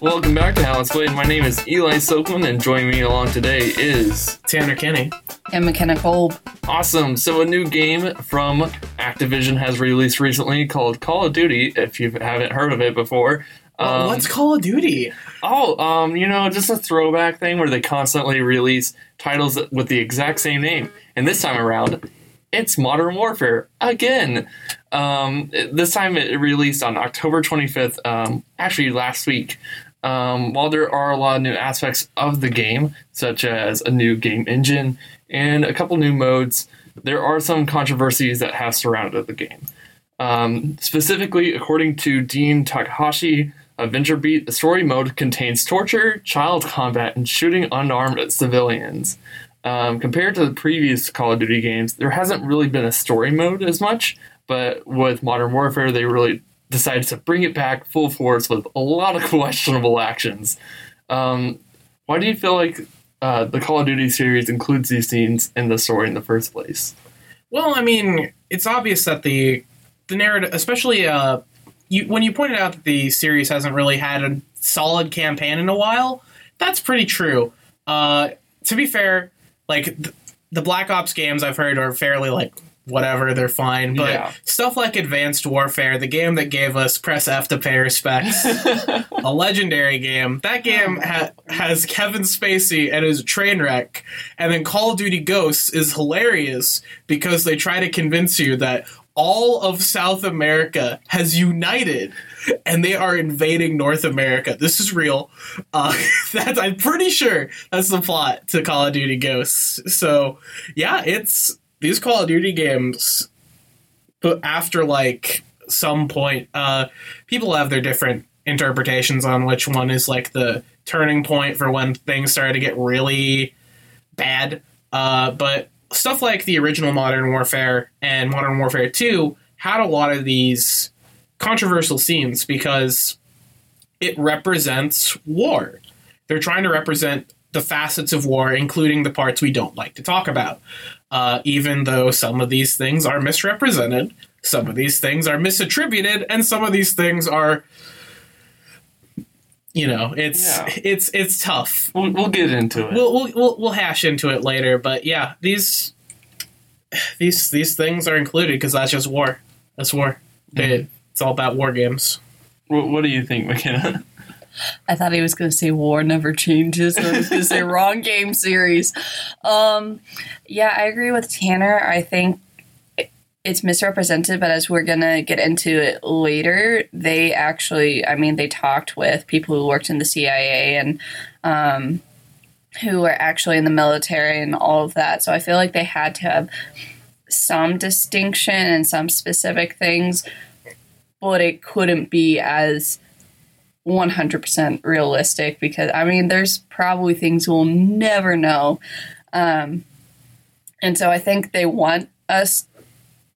Welcome back to How It's Played. My name is Eli Soakman, and joining me along today is Tanner Kenny And McKenna Kolb. awesome. So, a new game from Activision has released recently called Call of Duty. If you haven't heard of it before, Well, Um, What's Call of Duty? oh, um, you know, just a throwback thing where they constantly release titles with the exact same name, and this time around, it's Modern Warfare again. Um, this time it released on October 25th, um, actually last week. Um, while there are a lot of new aspects of the game, such as a new game engine and a couple new modes, there are some controversies that have surrounded the game. Um, specifically, according to Dean Takahashi of VentureBeat, the story mode contains torture, child combat, and shooting unarmed civilians. Um, compared to the previous Call of Duty games, there hasn't really been a story mode as much, but with Modern Warfare, they really decided to bring it back full force with a lot of questionable actions. Um, why do you feel like uh, the Call of Duty series includes these scenes in the story in the first place? Well, I mean, it's obvious that the the narrative, especially uh, you, when you pointed out that the series hasn't really had a solid campaign in a while, that's pretty true. Uh, to be fair, like th- the Black Ops games I've heard are fairly like whatever, they're fine. But Yeah. stuff like Advanced Warfare, the game that gave us press F to pay respects, a legendary game. That game ha- has Kevin Spacey and is a train wreck. And then Call of Duty Ghosts is hilarious because they try to convince you that all of South America has united and they are invading North America. This is real. Uh, that's I'm pretty sure that's the plot to Call of Duty Ghosts. So yeah, it's these Call of Duty games. But after like some point, uh, people have their different interpretations on which one is like the turning point for when things started to get really bad. Uh, but stuff like the original Modern Warfare and Modern Warfare 2 had a lot of these controversial scenes because it represents war. They're trying to represent the facets of war, including the parts we don't like to talk about. Uh, even though some of these things are misrepresented, some of these things are misattributed, and some of these things are, you know, it's Yeah. it's it's tough We'll, we'll get into it. we'll, we'll we'll we'll hash into it later. But yeah, these these these things are included because that's just war. That's war. They, it's all about war games. what, what do you think, McKenna? I thought he was going to say war never changes. I was going to say wrong game series. Um, yeah, I agree with Tanner. I think it- it's misrepresented, but as we're going to get into it later, they actually, I mean, they talked with people who worked in the CIA and um, who are actually in the military and all of that. So I feel like they had to have some distinction and some specific things, but it couldn't be as 100% realistic because I mean, there's probably things we'll never know. Um, and so I think they want us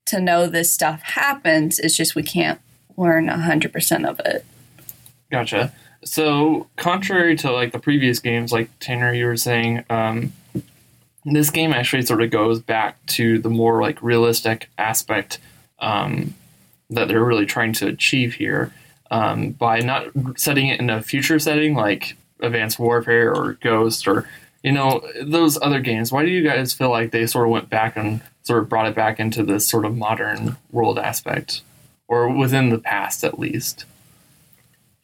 to know this stuff happens. It's just we can't learn 100% of it. Gotcha. So, contrary to like the previous games, like Tanner, you were saying, um, this game actually sort of goes back to the more like realistic aspect um, that they're really trying to achieve here um, by not setting it in a future setting like Advanced Warfare or Ghost or you know those other games. Why do you guys feel like they sort of went back and sort of brought it back into this sort of modern world aspect, or within the past at least?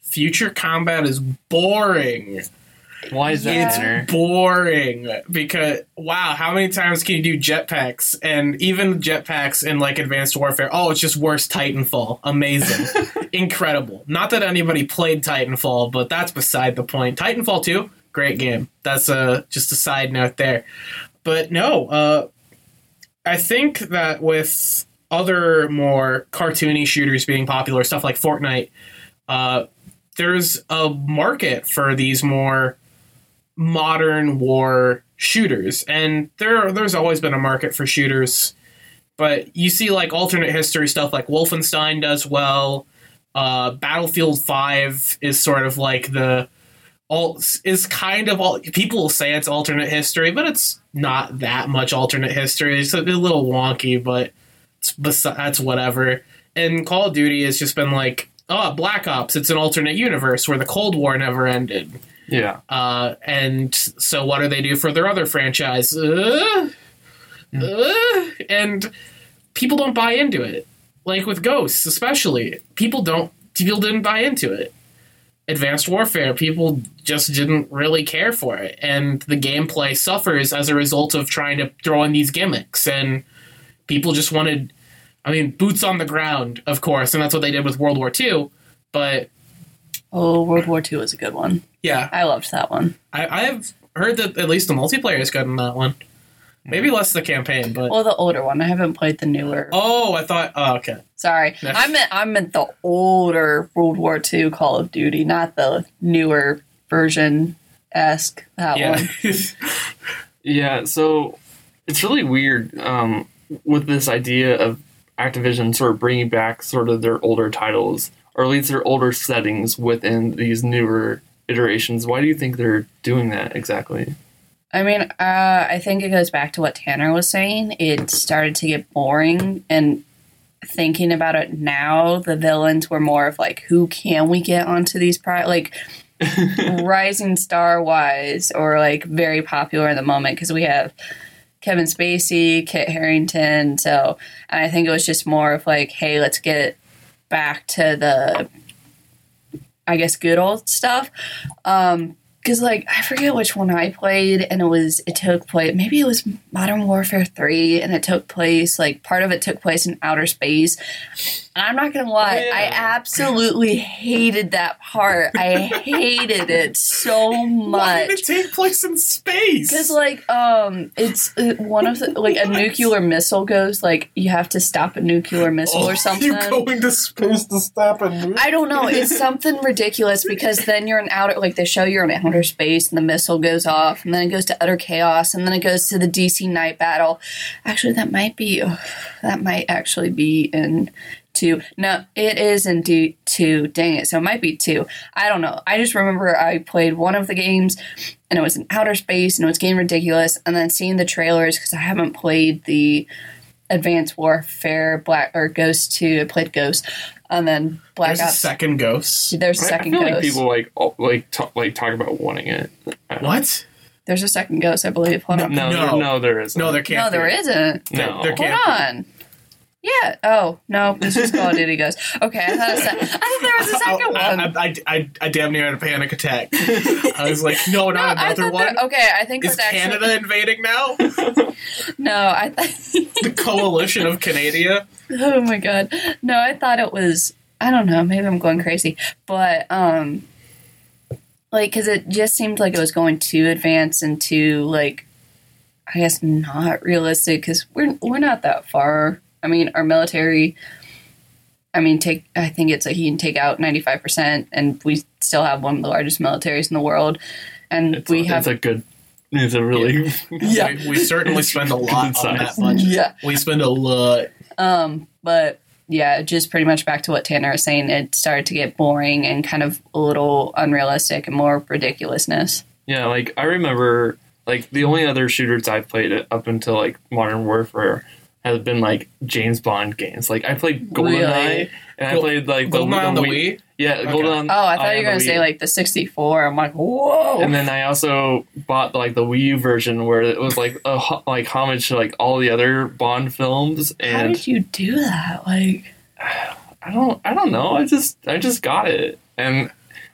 Future combat is boring. Why is that, Yeah. Tanner? Boring because wow, how many times can you do jetpacks? And even jetpacks in like Advanced Warfare. Oh, it's just worse Titanfall. Amazing, incredible. Not that anybody played Titanfall, but that's beside the point. Titanfall two, great game. That's a just a side note there. But no, uh, I think that with other more cartoony shooters being popular, stuff like Fortnite, uh, there's a market for these more modern war shooters, and there there's always been a market for shooters. But you see, like alternate history stuff, like Wolfenstein does well. Uh, Battlefield Five is sort of like the all is kind of all people will say it's alternate history, but it's not that much alternate history. It's a, little wonky, but it's besi- that's whatever. And Call of Duty has just been like oh, Black Ops, it's an alternate universe where the Cold War never ended. Yeah. Uh, and so, what do they do for their other franchise? Uh, uh, and people don't buy into it. Like with Ghosts, especially, people don't. People didn't buy into it. Advanced Warfare, people just didn't really care for it, and the gameplay suffers as a result of trying to throw in these gimmicks. And people just wanted, I mean, boots on the ground, of course, and that's what they did with World War II. But Oh, World War II was a good one. yeah, I loved that one. I, I have heard that at least the multiplayer is good in that one. Maybe less the campaign, but Well, the older one. I haven't played the newer. oh, I thought. Oh, okay. Sorry, I meant I meant the older World War II Call of Duty, not the newer version esque. That Yeah. one. Yeah, so it's really weird um, with this idea of Activision sort of bringing back sort of their older titles, or at least their older settings within these newer iterations. Why do you think they're doing that exactly? I mean, uh, I think it goes back to what Tanner was saying. It started to get boring, and thinking about it now, the villains were more of like, who can we get onto these pro like rising star wise, or like very popular in the moment because we have Kevin Spacey, Kit Harington. So, and I think it was just more of like, hey, let's get back to the, I guess, good old stuff. Um, because like I forget which one I played, and it was it took place maybe it was Modern Warfare three, and it took place like part of it took place in outer space. And I'm not gonna lie, yeah. I absolutely hated that part. I hated it so Why did much. it take place in space? Because like um, it's uh, one of the like a nuclear missile goes like you have to stop a nuclear missile Oh, or something. You going to space to stop a nuke? I don't know. It's something ridiculous because then you're in outer, like they show you're in outer space and the missile goes off and then it goes to utter chaos and then it goes to the DC night battle. Actually, that might be, oh, that might actually be in two. No, it is indeed two. Dang it. So it might be two. I don't know. I just remember I played one of the games and it was in outer space and it was getting ridiculous and then seeing the trailers because I haven't played the Advanced Warfare Black or Ghost 2. I played Ghost and then Black There's a Ops. second ghost. There's a I- second I feel ghost. like people like all- like talk, like talk about wanting it. What? There's a second ghost, I believe. Hold on. No, No. there, no, there isn't. No, there can't. No, there be. isn't. No. There Hold can't be. Yeah. Oh no, this is Call of Duty Ghost. Okay, I thought, I thought there was a second I, one. I, I, I, I damn near had a panic attack. I was like, no, No, not I another one. there, okay, I think Is was actually Canada invading now? no. I thought. the coalition of Canada? oh my god, no, I thought it was. I don't know. Maybe I'm going crazy, but um, like because it just seemed like it was going too advanced and too like, I guess not realistic because we're we're not that far. I mean, our military. I mean, take. I think it's like he can take out ninety five percent, and we still have one of the largest militaries in the world, and It's, we a, have it's a good. It's a really. Yeah. We, we certainly spend a lot Good on that budget. yeah. We spend a lot. Um, but yeah, just pretty much back to what Tanner was saying. It started to get boring and kind of a little unrealistic and more ridiculousness. Yeah, like I remember, like the only other shooters I've played up until like Modern Warfare has been like James Bond games. Like I played GoldenEye, Really? and I played like the, Goldeneye on the Wii. Wii? Yeah, Okay. Goldeneye. Oh, I thought on you were gonna the say like the sixty four. I'm like, whoa. And then I also bought like the Wii U version where it was like a ho- like homage to like all the other Bond films, How and did you do that? Like, I don't I don't know. I just I just got it, and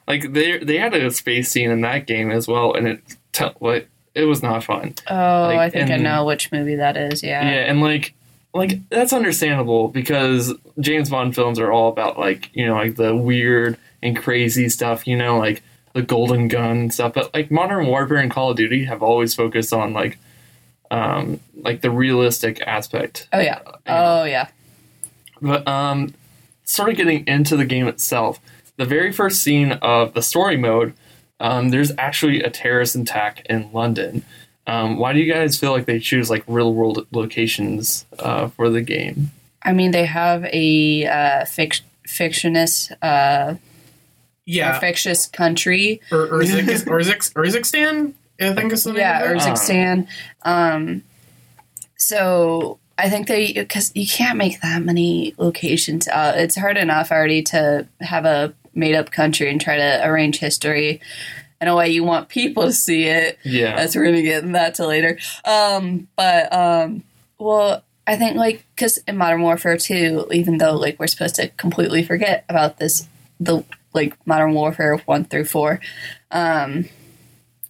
like they they had a space scene in that game as well, and it te- like it was not fun. oh, Like, I think I know which movie that is. Yeah. Yeah, and like like that's understandable because James Bond films are all about like you know like the weird and crazy stuff, you know, like the Golden Gun stuff. But like Modern Warfare and Call of Duty have always focused on like um like the realistic aspect. Oh yeah. Oh yeah. But um sort of getting into the game itself, the very first scene of the story mode, um, there's actually a terrorist attack in London. Um, why do you guys feel like they choose like real world locations uh, for the game? I mean, they have a uh, fic- fictionist, uh, Yeah. fictitious country Or Urzik, Urzik, Urzikstan? I think is the yeah, of it. Urzikstan. Um, so I think they because you can't make that many locations. Uh, it's hard enough already to have a made up country and try to arrange history in a way you want people to see it. Yeah. That's we're gonna get in that to later. Um, but um, well, I think like because in Modern Warfare 2, even though like we're supposed to completely forget about this, the like Modern Warfare one through four, um,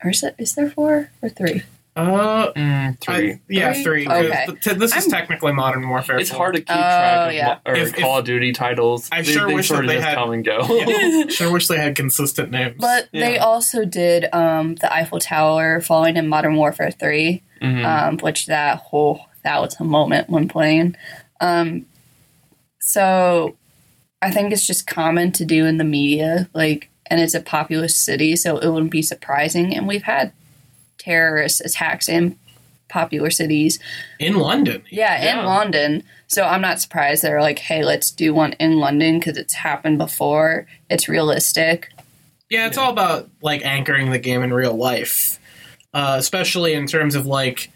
or is it is there four or three? Uh, Mm, three. I- yeah, Three? three. 'cause Okay. this is I'm- technically Modern Warfare. it's 4. hard to keep Oh, track of yeah. mo- or If- if- Call of Duty titles. I They- sure they wish sort that they had- come and go. Yeah. Sure wish they had consistent names. But they also did um, the Eiffel Tower falling in Modern Warfare 3, Mhm. um, which that whole that was a moment when playing. Um, so I think it's just common to do in the media, like, and it's a populous city, so it wouldn't be surprising. And we've had terrorist attacks in popular cities, in London. yeah, Yeah. in London. So I'm not surprised they're like, hey, let's do one in London because it's happened before. It's realistic. Yeah, it's all about like anchoring the game in real life, uh, especially in terms of like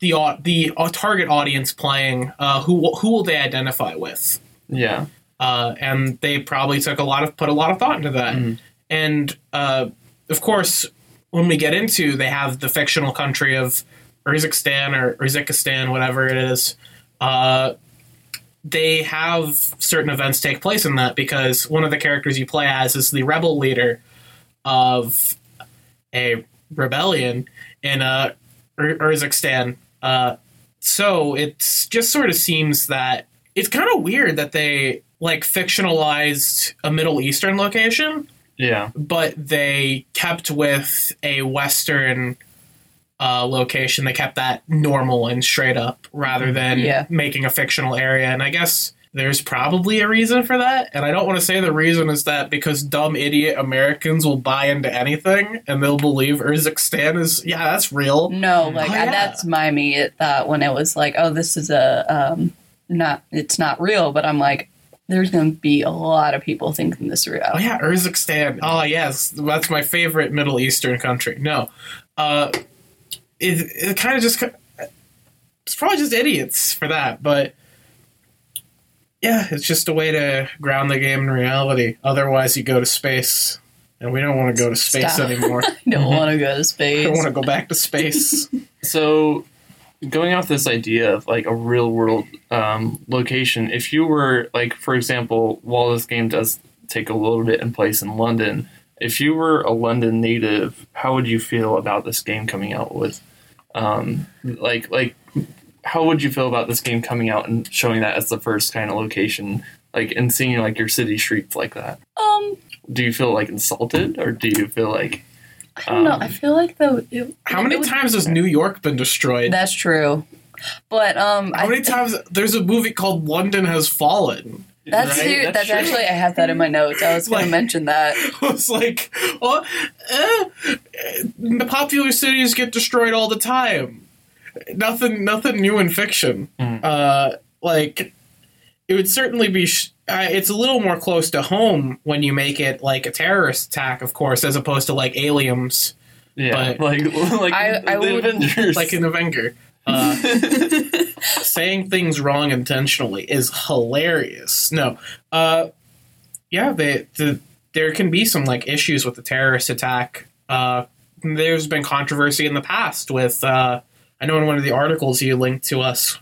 the au- the uh, target audience playing. Uh, who who will they identify with? yeah. Uh, and they probably took a lot of put a lot of thought into that. Mhm. And uh, of course, when we get into, they have the fictional country of Urzikstan or Urzikistan, whatever it is. Uh, they have certain events take place in that because one of the characters you play as is the rebel leader of a rebellion in uh, Urzikstan. Uh, so it just sort of seems that it's kind of weird that they like fictionalized a Middle Eastern location, Yeah. but they kept with a Western uh, location. They kept that normal and straight up rather than Yeah. making a fictional area. And I guess there's probably a reason for that. And I don't want to say the reason is that because dumb idiot Americans will buy into anything and they'll believe Urzikstan is, yeah, that's real. No, like Oh, I- yeah. that's my immediate thought when it was like, oh, this is a um, not it's not real, but I'm like, there's going to be a lot of people thinking this is real. Oh yeah, Urzikstan. Oh yes, that's my favorite Middle Eastern country. No, uh, it it kind of just it's probably just idiots for that, but yeah, it's just a way to ground the game in reality. Otherwise, you go to space, and we don't want to go to space Stop. anymore. I don't want to go to space. I don't want to go back to space. So, going off this idea of like a real world um, location, if you were like, for example, while this game does take a little bit in place in London, if you were a London native, how would you feel about this game coming out with, um, like, like, how would you feel about this game coming out and showing that as the first kind of location, like, and seeing like your city streets like that? um, Do you feel like insulted, or do you feel like I don't know. Um, I feel like though. It, How many it times has New York been destroyed? That's true, but um, How I many times? There's a movie called London Has Fallen. That's right? true. That's, true. actually I have that in my notes. I was going Like- to mention that. was like, oh, eh, eh, the popular cities get destroyed all the time. Nothing, nothing new in fiction. Mm. Uh, like, it would certainly be. Sh- uh, it's a little more close to home when you make it like a terrorist attack, of course, as opposed to like aliens, yeah, But- like like I- I the would- Avengers, like in Avenger. Uh, saying things wrong intentionally is hilarious. No, uh, yeah, they, the, there can be some like issues with the terrorist attack. Uh, there's been controversy in the past with. Uh, I know in one of the articles you linked to us,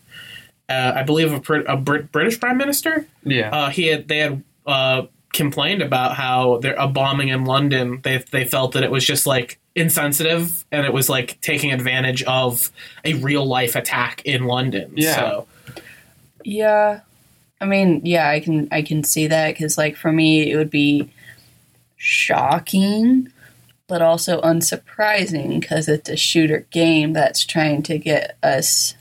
uh, I believe a, Brit- a Brit- British prime minister. yeah. Uh, he had they had uh, complained about how there a bombing in London. They they felt that it was just like insensitive and it was like taking advantage of a real life attack in London. Yeah. So Yeah, I mean, yeah, I can I can see that because like for me, it would be shocking, but also unsurprising because it's a shooter game that's trying to get us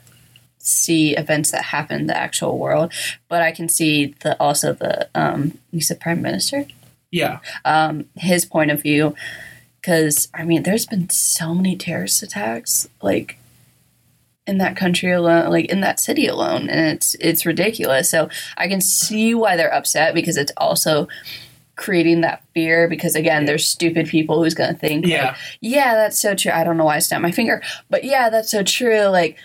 see events that happen in the actual world. But I can see the also the um, you said prime minister yeah, um, his point of view because I mean, there's been so many terrorist attacks like in that country alone, like in that city alone, and it's it's ridiculous. So I can see why they're upset because it's also creating that fear because again there's stupid people who's going to think like, yeah, yeah that's so true i don't know why i snapped my finger but yeah that's so true like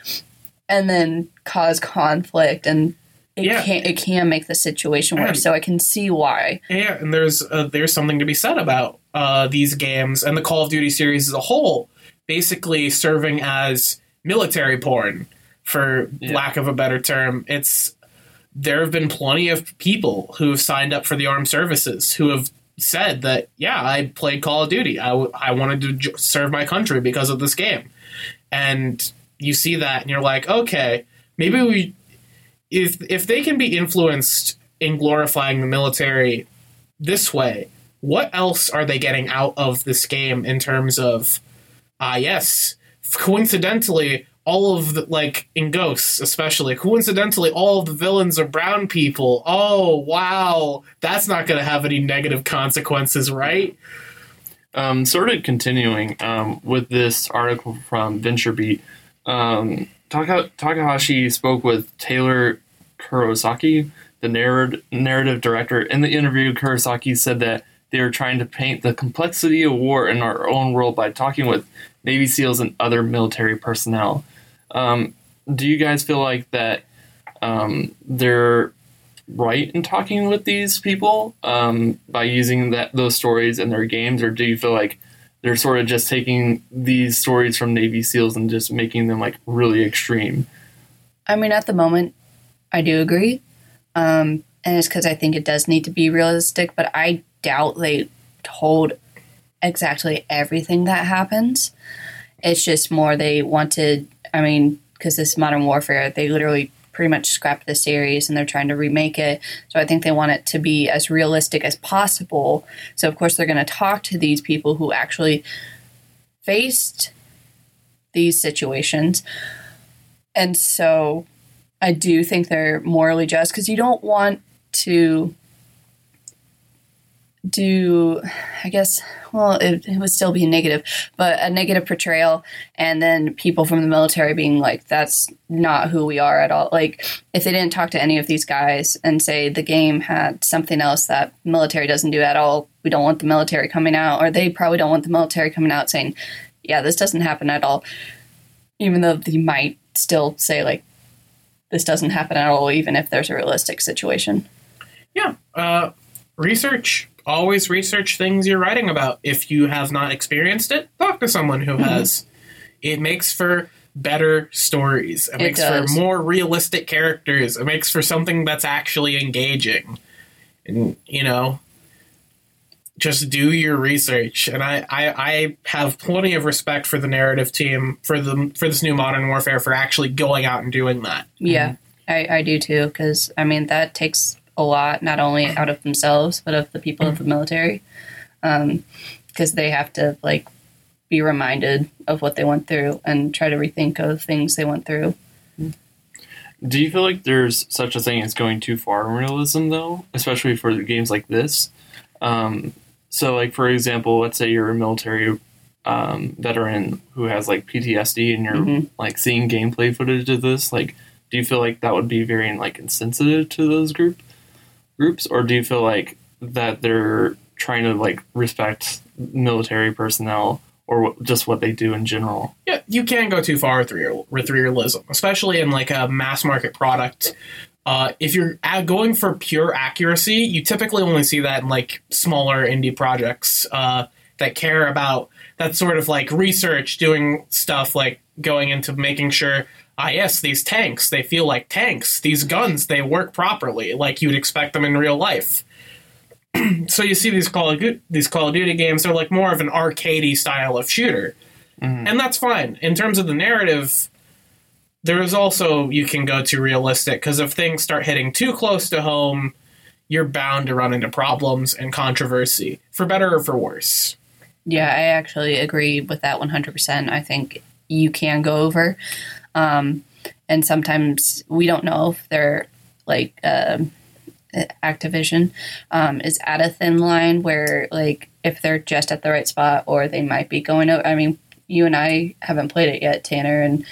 and then cause conflict and it Yeah. can it can make the situation And- worse. So I can see why. Yeah, and there's uh, there's something to be said about uh, these games and the Call of Duty series as a whole, basically serving as military porn, for Yeah. lack of a better term. It's there have been plenty of people who have signed up for the armed services who have said that yeah, I played Call of Duty. I, w- I wanted to j- serve my country because of this game, and you see that and you're like, okay, maybe we if if they can be influenced in glorifying the military this way, what else are they getting out of this game in terms of ah yes, coincidentally all of the like in ghosts especially coincidentally all of the villains are brown people. Oh wow. That's not going to have any negative consequences right? Um, sort of continuing um, with this article from VentureBeat, um, Taka- Takahashi spoke with Taylor Kurosaki, the narr- narrative director. In the interview, Kurosaki said that they are trying to paint the complexity of war in our own world by talking with Navy SEALs and other military personnel. Um, do you guys feel like that um, they're right in talking with these people um, by using that those stories in their games, or do you feel like they're sort of just taking these stories from Navy SEALs and just making them like really extreme? I mean, at the moment, I do agree, um, and it's because I think it does need to be realistic. But I doubt they told exactly everything that happens. It's just more they wanted. I mean, because this Modern Warfare, they literally pretty much scrapped the series and they're trying to remake it. So I think they want it to be as realistic as possible. So of course they're going to talk to these people who actually faced these situations. And so I do think they're morally just because you don't want to do, I guess, well, it, it would still be negative, but a negative portrayal, and then people from the military being like, that's not who we are at all. Like, if they didn't talk to any of these guys and say the game had something else that military doesn't do at all, we don't want the military coming out, or they probably don't want the military coming out saying, yeah, this doesn't happen at all, even though they might still say, like, this doesn't happen at all, even if there's a realistic situation. yeah uh, research always research things you're writing about. If you have not experienced it talk to someone who mm-hmm. has. It makes for better stories. It, It makes does. for more realistic characters. It makes for something that's actually engaging. And you know just do your research. And I, I i have plenty of respect for the narrative team for the for this new modern warfare for actually going out and doing that. Yeah, I, I do too, because I mean, that takes a lot, not only out of themselves, but of the people of the military. Because they have to, like, be reminded of what they went through and try to rethink of things they went through. Do you feel like there's such a thing as going too far in realism, though, especially for games like this? Um, so, like for example, let's say you're a military um, veteran who has like PTSD, and you're Mhm. like seeing gameplay footage of this. Like, do you feel like that would be very like insensitive to those group groups, or do you feel like that they're trying to like respect military personnel or just what they do in general? Yeah, you can't go too far with, real, with realism, especially in like a mass market product. Uh, if you're going for pure accuracy, you typically only see that in like smaller indie projects uh, that care about that sort of like research, doing stuff like going into making sure, ah, yes, these tanks they feel like tanks. These guns they work properly, like you'd expect them in real life. so you see these Call of Duty, these Call of Duty games, they're like more of an arcadey style of shooter and that's fine. In terms of the narrative, there is also you can go to realistic because if things start hitting too close to home, you're bound to run into problems and controversy, for better or for worse. Yeah, I actually agree with that 100%. I think you can go over. Um, and sometimes we don't know if they're like um Activision um, is at a thin line where, like, if they're just at the right spot or they might be going out. I mean, you and I haven't played it yet, Tanner, and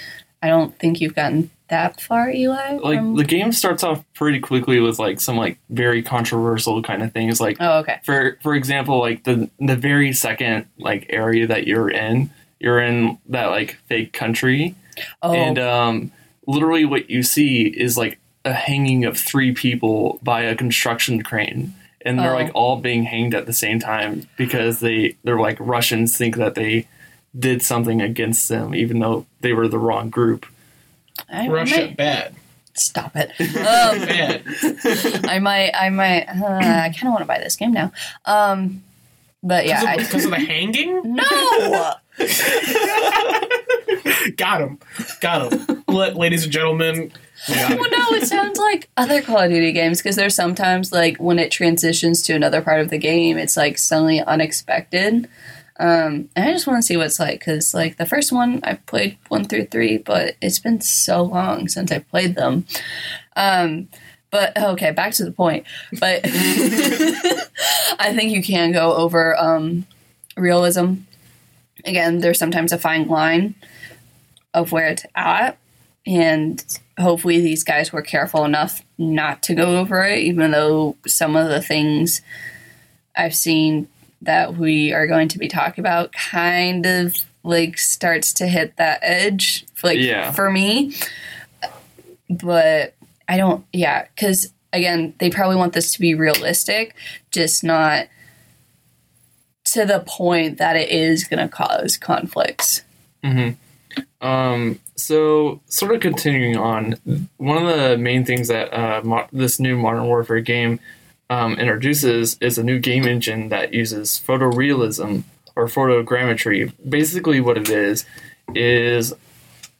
I don't think you've gotten that far, Eli. like from- the game starts off pretty quickly with like some like very controversial kind of things like oh, okay. for for example like the the very second like area that you're in you're in that like fake country Oh, and um literally what you see is like a hanging of three people by a construction crane. And they're Oh. like all being hanged at the same time because they they're like Russians think that they did something against them even though they were the wrong group. I, I Russia, might- bad. stop it. Um, Bad. I might, I might, uh, I kind of want to buy this game now. Um, but yeah, I, Because of the hanging? no. Got him. Got him. La- Ladies and gentlemen, we Well, no, it sounds like other Call of Duty games because there's sometimes like when it transitions to another part of the game, it's like suddenly unexpected. Um, and I just want to see what it's like because like the first one I played one through three, but it's been so long since I played them. Um, but okay, back to the point. But I think you can go over um, realism. Again, there's sometimes a fine line of where it's at, and hopefully these guys were careful enough not to go over it, even though some of the things I've seen that we are going to be talking about kind of like starts to hit that edge, like Yeah. for me. But I don't, yeah, because again, they probably want this to be realistic, just not to the point that it is going to cause conflicts. Mm-hmm. Um, so, sort of continuing on, one of the main things that uh, mo- this new Modern Warfare game um, introduces is a new game engine that uses photorealism or photogrammetry. Basically, what it is is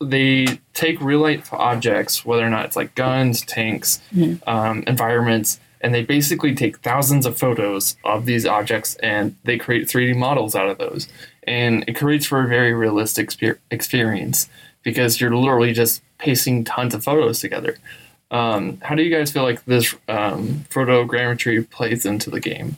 they take real life objects, whether or not it's like guns, tanks, um, environments, and they basically take thousands of photos of these objects and they create 3D models out of those. And it creates for a very realistic experience because you're literally just pasting tons of photos together. Um, how do you guys feel like this um, photogrammetry plays into the game?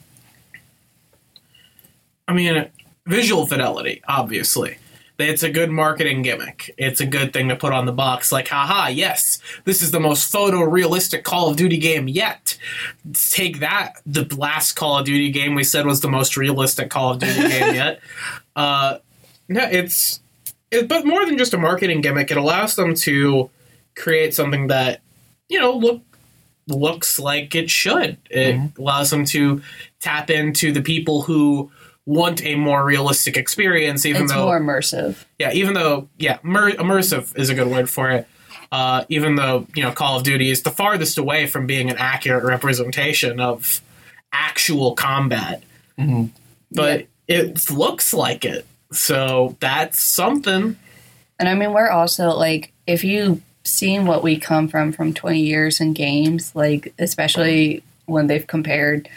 I mean, visual fidelity, obviously. It's a good marketing gimmick. It's a good thing to put on the box. Like, haha, yes, this is the most photorealistic Call of Duty game yet. Take that. The last Call of Duty game we said was the most realistic Call of Duty game yet. Uh, no, it's. It, but more than just a marketing gimmick, it allows them to create something that, you know, look looks like it should. It allows them to tap into the people who want a more realistic experience, even It's though more immersive. yeah, even though yeah, mer- immersive is a good word for it. Uh, even though you know Call of Duty is the farthest away from being an accurate representation of actual combat, but it looks like it. So that's something. And I mean, we're also like, if you seen what we come from from 20 years in games, like, especially when they've compared,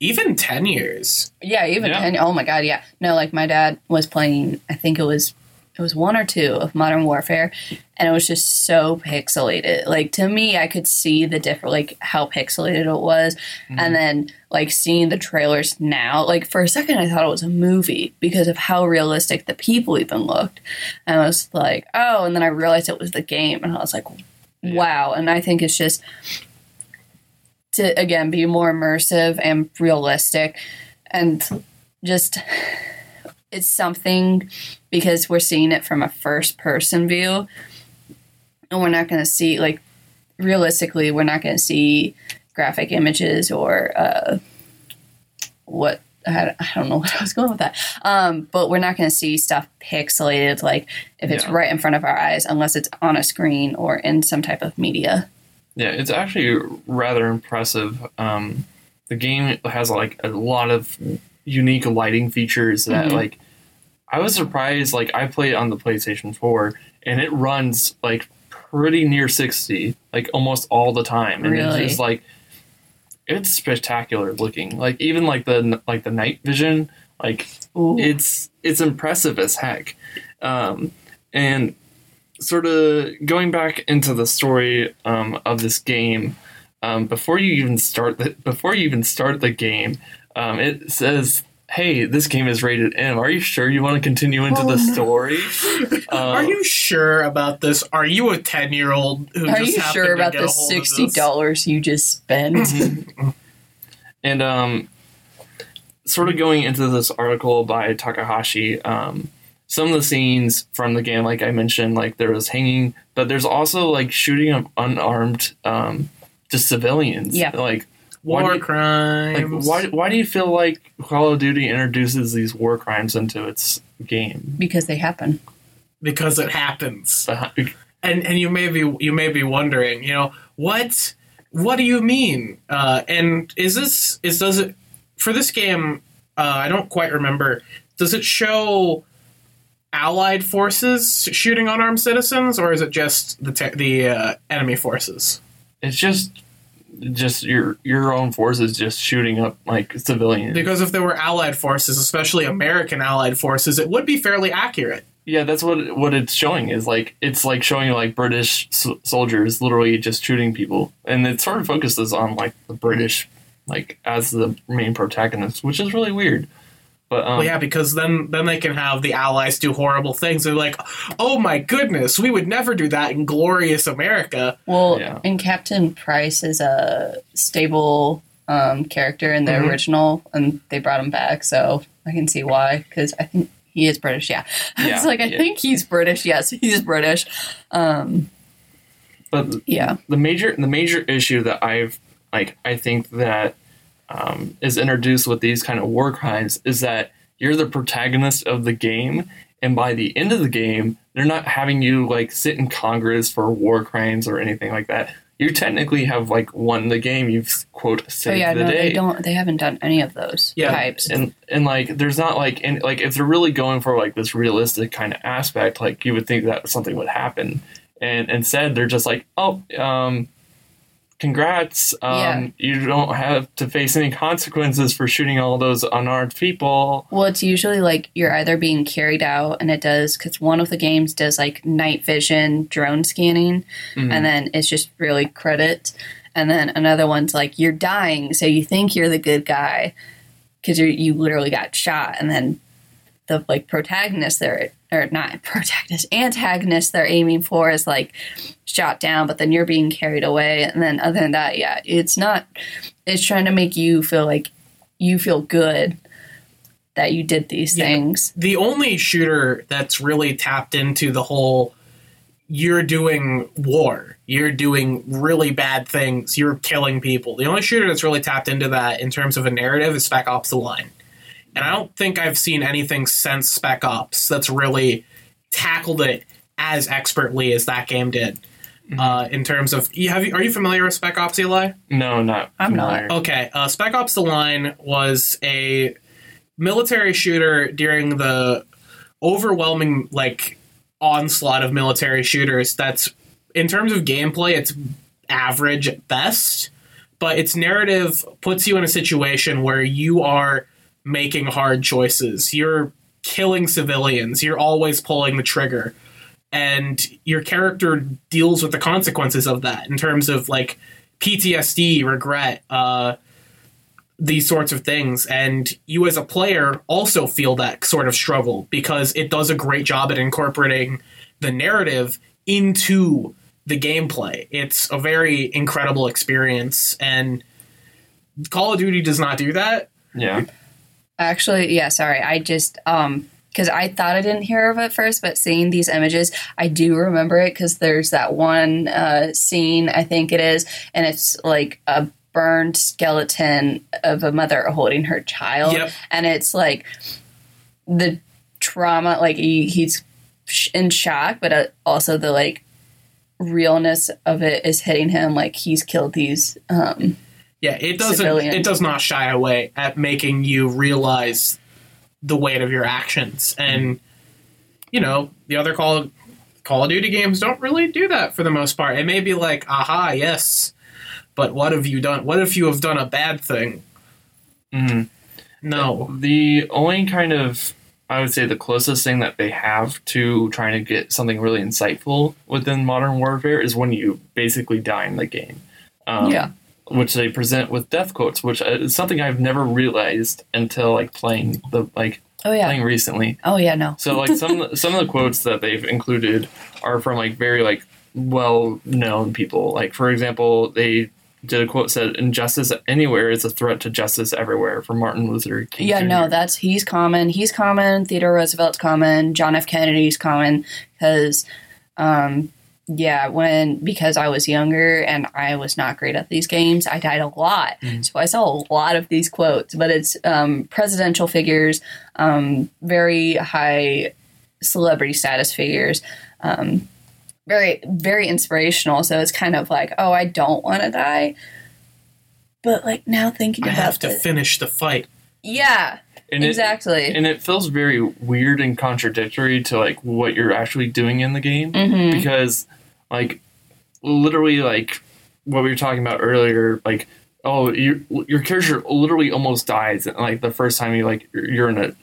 Even ten years. yeah, even Yeah. 10, oh my God, yeah. No, like, my dad was playing, I think it was, it was one or two of Modern Warfare, and it was just so pixelated. Like, to me, I could see the different, like, how pixelated it was. Mm-hmm. And then, like, seeing the trailers now, like, for a second, I thought it was a movie because of how realistic the people even looked. And I was like, oh, and then I realized it was the game, and I was like, wow. And I think it's just to again be more immersive and realistic, and just it's something because we're seeing it from a first person view, and we're not going to see like realistically, we're not going to see graphic images or uh, what I don't know what I was going with that. Um, but we're not going to see stuff pixelated, like if it's Yeah. right in front of our eyes, unless it's on a screen or in some type of media. Yeah, it's actually rather impressive. Um, the game has like a lot of unique lighting features that Mhm. like I was surprised. Like I played on the PlayStation Four, and it runs like pretty near sixty, like almost all the time, and Really? it's just like it's spectacular looking. Like even like the like the night vision, like Ooh. it's it's impressive as heck um, and sort of going back into the story um, of this game um, before you even start the before you even start the game um, it says hey this game is rated m are you sure you want to continue into Oh, the no. story Are Um, you sure about this? Are you a ten year old who Are just you happened sure to about the sixty dollars you just spent? And um, sort of going into this article by Takahashi, um, some of the scenes from the game, like I mentioned, like there was hanging, but there's also like shooting of unarmed, um, just civilians. Yeah. Like why War do you- crimes. like why why do you feel like Call of Duty introduces these war crimes into its game? because they happen. Because it happens. And and you may be you may be wondering, you know, what what do you mean? Uh, and is this is does it for this game? Uh, I don't quite remember. Does it show allied forces shooting unarmed citizens, or is it just the te- the uh, enemy forces? It's just just your your own forces just shooting up like civilians. Because if there were allied forces, especially American allied forces, it would be fairly accurate. Yeah, that's what what it's showing is like it's like showing like British s- soldiers literally just shooting people, and it sort of focuses on like the British like as the main protagonist, which is really weird. But um, Well, yeah, because then then they can have the allies do horrible things. They're like, oh my goodness, we would never do that in glorious America. Well, Yeah. and Captain Price is a stable um, character in the Mhm. original, and they brought him back, so I can see why. Because I think he is British. Yeah, Yeah, it's like I yeah. think he's British. Yes, he's British. Um, but yeah, the major the major issue that I've like I think that um, is introduced with these kind of war crimes is that you're the protagonist of the game, and by the end of the game, they're not having you like sit in Congress for war crimes or anything like that. You technically have like won the game. You've quote saved oh yeah, the no, day. they don't. They haven't done any of those Yeah, types. and and like there's not like and like if they're really going for like this realistic kind of aspect like you would think that something would happen and instead they're just like oh um congrats um Yeah. you don't have to face any consequences for shooting all those unarmed people Well, it's usually like you're either being carried out, and it does because one of the games does like night vision drone scanning, Mhm. and then it's just really credit. And then another one's like you're dying, so you think you're the good guy because you you literally got shot, and then the like protagonist there or not protagonist antagonist they're aiming for is like shot down, but then you're being carried away, and then other than that, yeah, it's not. It's trying to make you feel like you feel good that you did these Yeah. things. The only shooter that's really tapped into the whole you're doing war, you're doing really bad things, you're killing people. The only shooter that's really tapped into that in terms of a narrative is Spec Ops The Line. And I don't think I've seen anything since Spec Ops that's really tackled it as expertly as that game did. Uh, in terms of, have you, are you familiar with Spec Ops Eli? no not I'm not. Okay, uh, Spec Ops: The Line was a military shooter during the overwhelming like onslaught of military shooters. That's in terms of gameplay, it's average at best, but its narrative puts you in a situation where you are making hard choices. You're killing civilians. You're always pulling the trigger. And your character deals with the consequences of that in terms of like PTSD, regret, uh, these sorts of things. And you as a player also feel that sort of struggle because it does a great job at incorporating the narrative into the gameplay. It's a very incredible experience. And Call of Duty does not do that. yeah Actually, yeah, sorry. I just um because I thought I didn't hear of it first, but seeing these images, I do remember it because there's that one uh, scene, I think it is, and it's like a burned skeleton of a mother holding her child, Yep. and it's like the trauma, like he, he's in shock, but uh, also the like realness of it is hitting him, like he's killed these. Um, Yeah, it doesn't. Civilian. It does not shy away at making you realize the weight of your actions, and you know the other Call Call of Duty games don't really do that for the most part. It may be like, aha, yes, but what have you done? What if you have done a bad thing? Mhm. No. The only kind of, I would say, the closest thing that they have to trying to get something really insightful within Modern Warfare is when you basically die in the game. Um, Yeah. Which they present with death quotes, which is something I've never realized until like playing the like oh yeah, playing recently. oh yeah, no, So like some some of the quotes that they've included are from like very like well known people. Like for example, they did a quote said, "Injustice anywhere is a threat to justice everywhere." from Martin Luther King. Yeah, Jr. no, that's he's common. He's common. Theodore Roosevelt's common. John F. Kennedy's common because, um, yeah, when because I was younger and I was not great at these games, I died a lot. So I saw a lot of these quotes. But it's um, presidential figures, um, very high celebrity status figures. Um, very, very inspirational. So it's kind of like, oh, I don't want to die. But like now thinking I about have to this, finish the fight. yeah, And it- exactly. and it feels very weird and contradictory to like what you're actually doing in the game Mhm. because like literally like what we were talking about earlier like oh your your character literally almost dies like the first time you like you're in a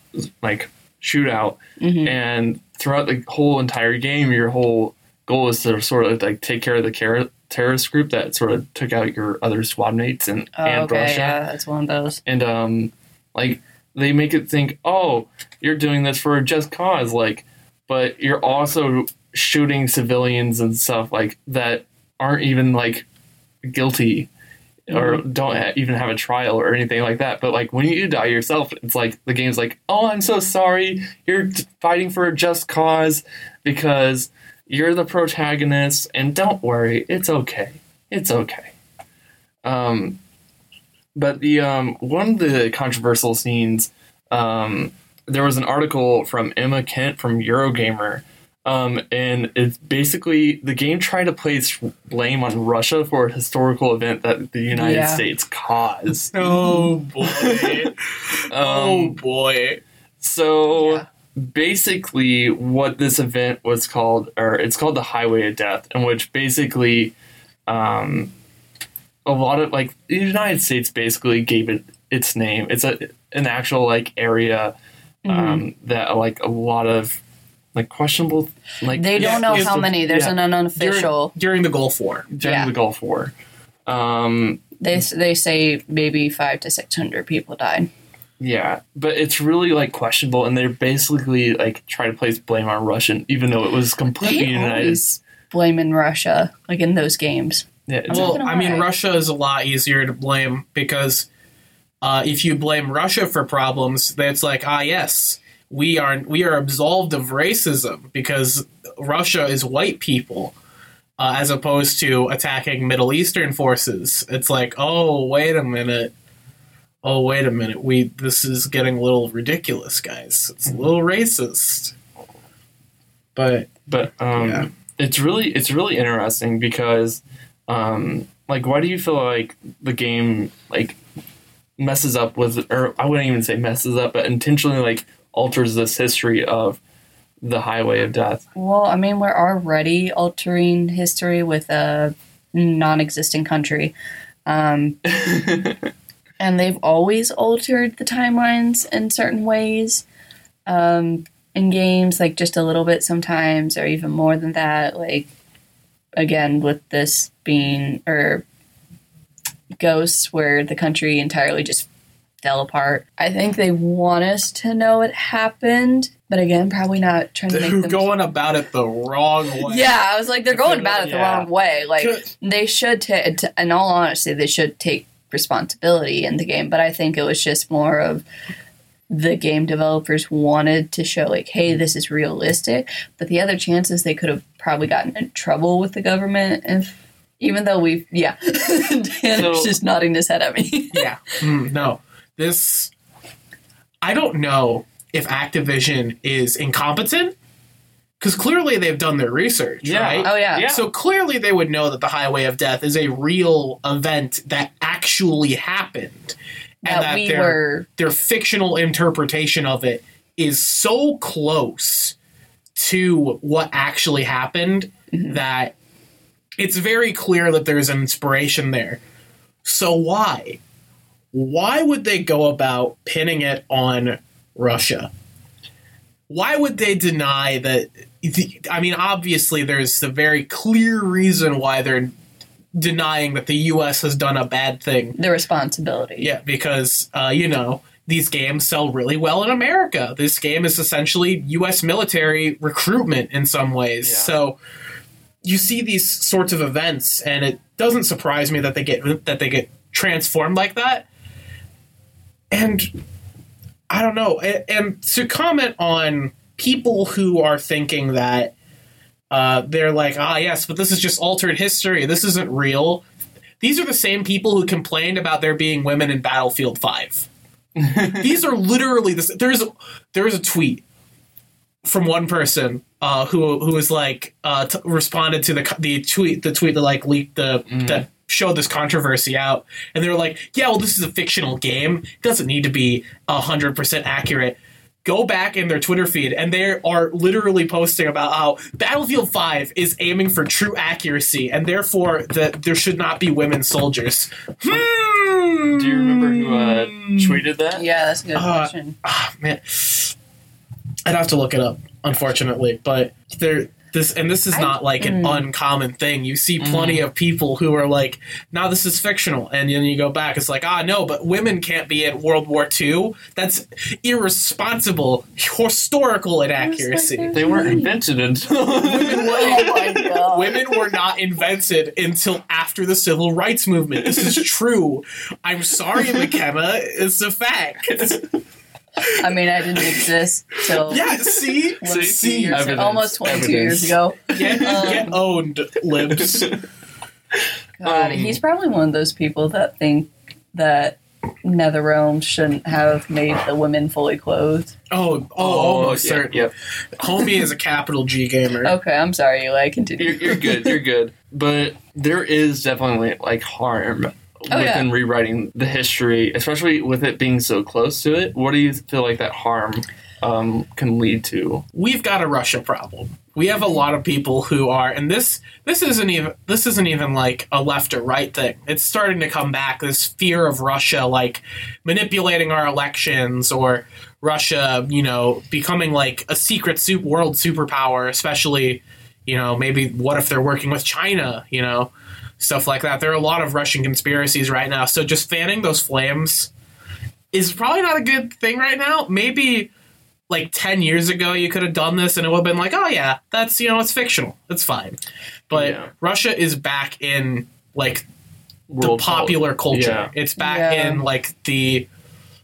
like shootout Mhm. and throughout the whole entire game your whole goal is to sort of like take care of the car- terrorist group that sort of took out your other squad mates and, Oh, and okay, Russia yeah, that's one of those. and um like they make it think oh you're doing this for a just cause like but you're also shooting civilians and stuff like that aren't even like guilty or don't ha- even have a trial or anything like that. But like when you die yourself it's like the game's like oh i'm so sorry. You're fighting for a just cause because you're the protagonist and don't worry. It's okay. It's okay. Um but the um, one of the controversial scenes, um, there was an article from Emma Kent from Eurogamer, um, and it's basically the game tried to place blame on Russia for a historical event that the United Yeah. States caused. Oh boy. oh Um, boy. so Yeah. basically, what this event was called, or it's called the Highway of Death, in which basically, um, a lot of like the United States basically gave it its name. It's a an actual like area um, that like a lot of like questionable like They don't know how a- many. There's yeah. an unofficial. During, during the Gulf War. during yeah. the Gulf War. Um, They they say maybe five to six hundred people died. Yeah, but it's really like questionable, and they're basically like try to place blame on Russian, even though it was completely They United. always blame Russia, like in those games. Yeah, Well, I mean. Russia is a lot easier to blame because uh, if you blame Russia for problems, that's like, ah, yes, we are we are absolved of racism because Russia is white people, uh, as opposed to attacking Middle Eastern forces. It's like, oh, wait a minute. Oh wait a minute! We this is getting a little ridiculous, guys. It's a little racist. But but um, Yeah. it's really it's really interesting because um, like why do you feel like the game like messes up with or I wouldn't even say messes up, but intentionally like alters this history of the Highway of Death. Well, I mean, we're already altering history with a non-existent country, um, and they've always altered the timelines in certain ways. Um, in games, like just a little bit sometimes, or even more than that. Like again, with this being or ghosts, where the country entirely just fell apart. I think they want us to know it happened, but again, probably not trying to make they're them going about it the wrong way. yeah, I was like, they're going about it the Yeah. wrong way. Like, Good. they should, ta- t- in all honesty, they should take responsibility in the game. But I think it was just more of the game developers wanted to show, like, hey, this is realistic. But the other chances they could have probably gotten in trouble with the government if. Even though we've, yeah, Dan's So- just nodding his head at me. yeah. Mm, no. This. I don't know if Activision is incompetent. Because clearly they've done their research, Yeah. right? oh yeah, Yeah. So clearly they would know that the Highway of Death is a real event that actually happened. And that, that we their, were. their fictional interpretation of it is so close to what actually happened mm-hmm. that it's very clear that there's an inspiration there. So why? Why would they go about pinning it on Russia? Why would they deny that? I mean, obviously, there's the very clear reason why they're denying that the U.S. has done a bad thing. The responsibility. Yeah, because uh, you know these games sell really well in America. This game is essentially U.S. military recruitment in some ways. Yeah. So you see these sorts of events, and it doesn't surprise me that they get that they get transformed like that. And I don't know. And, and to comment on people who are thinking that uh, they're like, ah, yes, but this is just altered history. This isn't real. These are the same people who complained about there being women in Battlefield Five. These are literally this. There's there's a tweet from one person uh, who who was like uh, t- responded to the the tweet the tweet that like leaked the that showed this controversy out, and they were like, yeah, well, this is a fictional game. It doesn't need to be hundred percent accurate. Go back in their Twitter feed, and they are literally posting about how Battlefield Five is aiming for true accuracy, and therefore that there should not be women soldiers. Hmm. Do you remember who uh, tweeted that? Yeah, that's a good Uh, question. Ah, man, I'd have to look it up, unfortunately. But there, this and this is I- not like an mm. uncommon thing. You see plenty of people who are like, "Now this is fictional," and then you go back, it's like, "Ah, no, but women can't be in World War II. That's irresponsible, historical inaccuracy." they're- They weren't invented until. oh my god. Women were not invented until after the civil rights movement. This is true. I'm sorry, McKenna. It's a fact. I mean, I didn't exist till Yeah, see? what, See? See? years- Evidence. almost 22 years ago. Get, Um, get owned, libs. God, Um, he's probably one of those people that think that NetherRealm shouldn't have made the women fully clothed. Oh, oh, almost yeah, certainly. Yep. Homie is a capital G gamer. Okay, I'm sorry, Eli. Continue. You're, you're good. You're good. But there is definitely like harm Oh, yeah. within rewriting the history, especially with it being so close to it. What do you feel like that harm um, can lead to? We've got a Russia problem. We have a lot of people who are, and this this isn't even this isn't even like a left or right thing. It's starting to come back. This fear of Russia, like manipulating our elections, or Russia, you know, becoming like a secret soup world superpower. Especially, you know, maybe what if they're working with China? You know, stuff like that. There are a lot of Russian conspiracies right now. So just fanning those flames is probably not a good thing right now. Maybe like 10 years ago you could have done this and it would have been like, oh yeah, that's, you know, it's fictional. It's fine. But Yeah. Russia is back in like the popular pol- culture. Yeah. It's back Yeah. in like the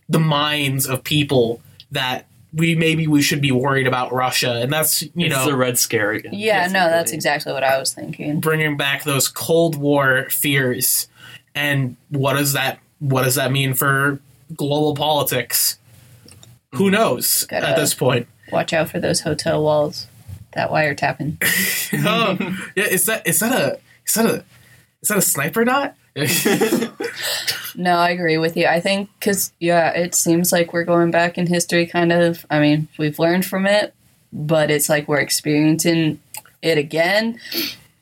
the minds of people that we maybe we should be worried about Russia and that's, you it's know, the Red Scare again. yeah, no, that's exactly what I was thinking. bringing back those Cold War fears. And what does that what does that mean for global politics? Who mm-hmm. knows Gotta- at this point? Watch out for those hotel walls. That wiretapping. oh, yeah. Is that is that a is that a is that a sniper dot? No, I agree with you. I think because yeah, it seems like we're going back in history. Kind of. I mean, we've learned from it, but it's like we're experiencing it again.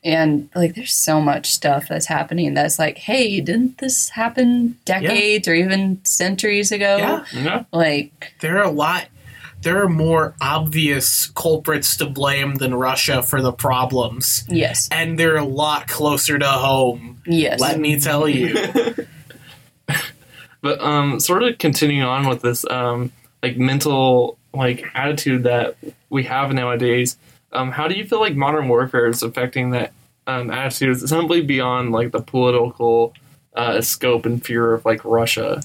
And like, there's so much stuff that's happening that's like, hey, didn't this happen decades or even centuries ago? yeah, Yeah. Like, there are a lot. There are more obvious culprits to blame than Russia for the problems, yes, and they're a lot closer to home. yes. Let me tell you. But um, sort of continuing on with this um, like mental like attitude that we have nowadays. Um, how do you feel like modern warfare is affecting that um, attitude? Simply beyond like the political uh, scope and fear of like Russia.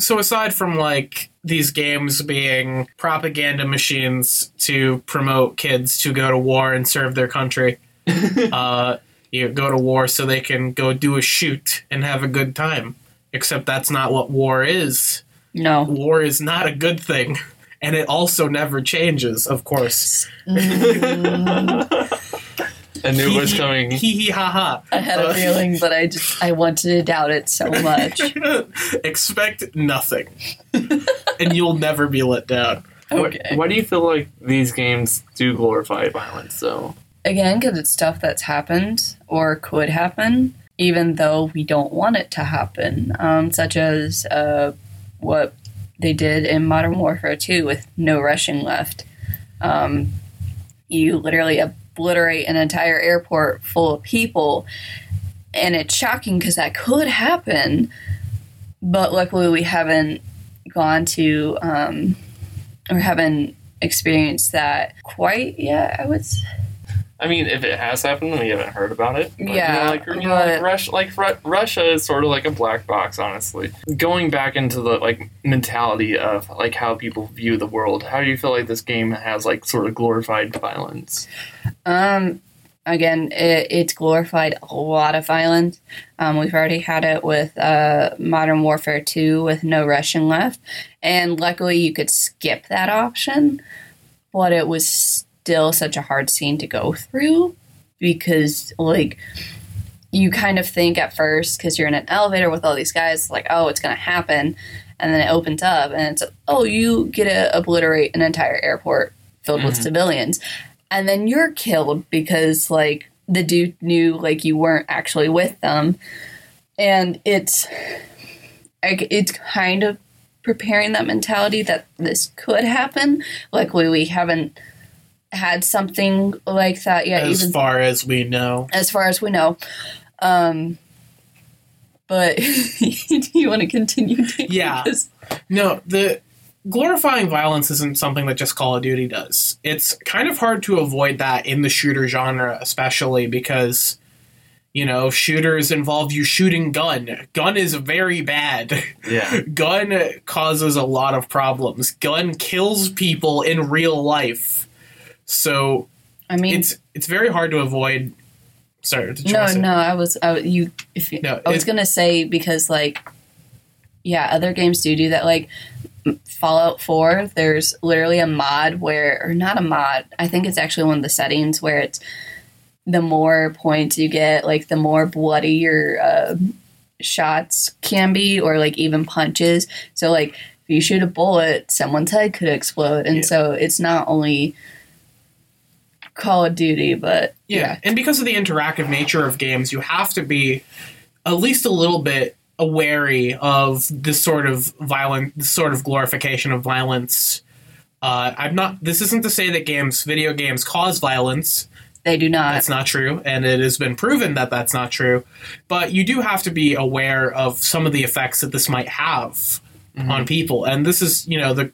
so aside from like these games being propaganda machines to promote kids to go to war and serve their country, uh, you go to war so they can go do a shoot and have a good time. Except that's not what war is. no. War is not a good thing, and it also never changes. Of course, I knew it was coming. Hee hee ha ha. I had a Uh, feeling, but I just I wanted to doubt it so much. Expect nothing, and you'll never be let down. Okay. Why, why do you feel like these games do glorify violence? So Again, because it's stuff that's happened or could happen, even though we don't want it to happen, um, such as uh, what they did in Modern Warfare 2 with no Russian left. Um, you literally obliterate an entire airport full of people, and it's shocking because that could happen, but luckily we haven't gone to um, or haven't experienced that quite yet, I would say. I mean, if it has happened, we haven't heard about it. But, Yeah, you know, like, you know, like, Russia, like Ru- Russia is sort of like a black box, honestly. Going back into the like mentality of like how people view the world, how do you feel like this game has like sort of glorified violence? Um, again, it, it's glorified a lot of violence. Um, we've already had it with uh, Modern Warfare 2 with no Russian left. And luckily, you could skip that option, but it was still such a hard scene to go through because, like, you kind of think at first, because you're in an elevator with all these guys, like, oh, it's going to happen. And then it opens up, and it's, oh, you get to obliterate an entire airport filled with Mhm. civilians and then you're killed because like the dude knew like you weren't actually with them and it's like it's kind of preparing that mentality that this could happen luckily we haven't had something like that yet as even far as we know. as far as we know um but you want to continue Dave? Yeah. Because- No, the glorifying violence isn't something that just Call of Duty does. It's kind of hard to avoid that in the shooter genre, especially because you know shooters involve you shooting gun. Gun is very bad. Yeah, Gun causes a lot of problems. Gun kills people in real life. So i mean it's it's very hard to avoid. Sorry, you no no i was I, you if you, No, i was gonna say because like yeah other games do do that like fallout 4 there's literally a mod where or not a mod i think it's actually one of the settings where it's the more points you get like the more bloody your uh, shots can be or like even punches so like if you shoot a bullet someone's head could explode and Yeah. so it's not only call of duty but Yeah. And because of the interactive nature of games, you have to be at least a little bit wary of this sort of violent, this sort of glorification of violence. Uh, I'm not. This isn't to say that games, video games, cause violence. they do not That's not true, and it has been proven that that's not true. But you do have to be aware of some of the effects that this might have on people, and this is, you know, the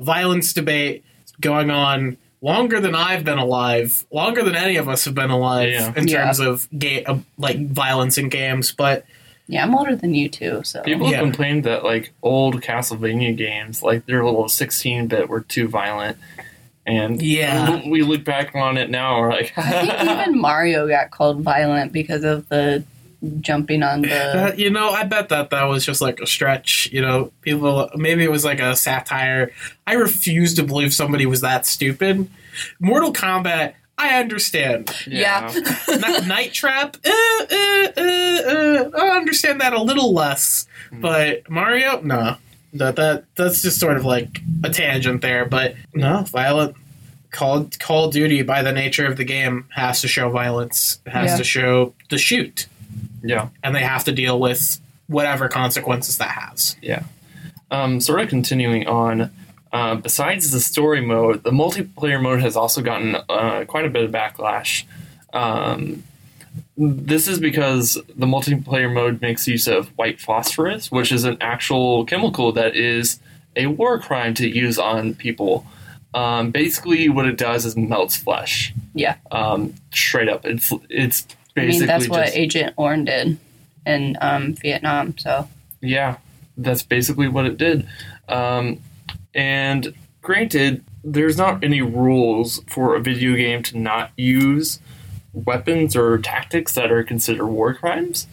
violence debate going on longer than I've been alive, longer than any of us have been alive Yeah. in Yeah. terms of ga- of, like violence in games. But Yeah, I'm older than you too, so people Yeah. have complained that like old Castlevania games, like their little 16-bit, were too violent. And Yeah. we look back on it now, we're like, I think even Mario got called violent because of the jumping on the. Uh, you know, I bet that that was just like a stretch. You know, people maybe it was like a satire. I refuse to believe somebody was that stupid. Mortal Kombat, I understand. Yeah. Ni- Night Trap, uh, uh, uh, uh, I understand that a little less. But Mario, no, that that that's just sort of like a tangent there. But no, violent. Call Call Duty, by the nature of the game, has to show violence. Has Yeah. to show the shoot yeah. and they have to deal with whatever consequences that has. Yeah. Um, sort of continuing on, uh, besides the story mode, the multiplayer mode has also gotten uh, quite a bit of backlash. Um, this is because the multiplayer mode makes use of white phosphorus, which is an actual chemical that is a war crime to use on people. Um, basically, what it does is melts flesh. Yeah. Um, straight up, it's it's I mean, that's what just Agent Orange did in um, Vietnam. So Yeah, that's basically what it did. Um, and granted, there's not any rules for a video game to not use weapons or tactics that are considered war crimes.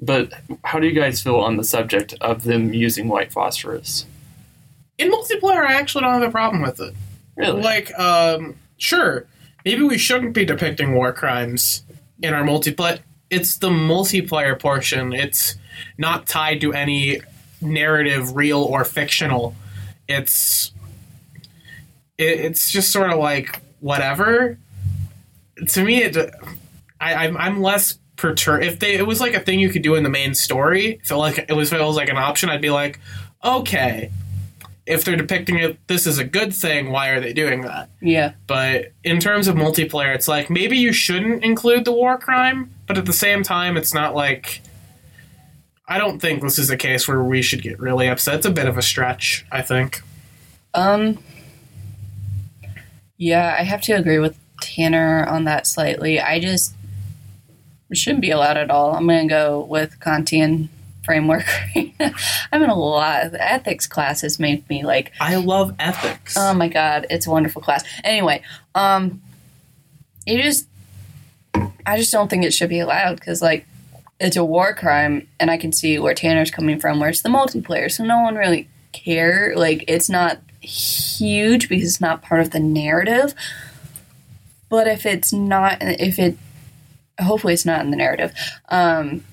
But how do you guys feel on the subject of them using white phosphorus? In multiplayer, I actually don't have a problem with it. Really? Like, um, sure, maybe we shouldn't be depicting war crimes in our multiplayer. It's the multiplayer portion. It's not tied to any narrative, real or fictional. It's it, it's just sort of like whatever. To me, it I, I'm I'm less perturbed. If they it was like a thing you could do in the main story, feel like it was if it was like an option, I'd be like, okay. If they're depicting it, this is a good thing. Why are they doing that? yeah, But in terms of multiplayer, it's like maybe you shouldn't include the war crime, but at the same time, it's not like. I don't think this is a case where we should get really upset. It's a bit of a stretch, I think. um, yeah, I have to agree with Tanner on that slightly. I just shouldn't be allowed at all. I'm going to go with Kantian framework. I'm in a lot. The ethics class has made me like, I love ethics. oh my god, it's a wonderful class. Anyway, um, it just, I just don't think it should be allowed because like it's a war crime, and I can see where Tanner's coming from, where it's the multiplayer, so no one really care. Like it's not huge because it's not part of the narrative. But if it's not, if it, hopefully it's not in the narrative, um,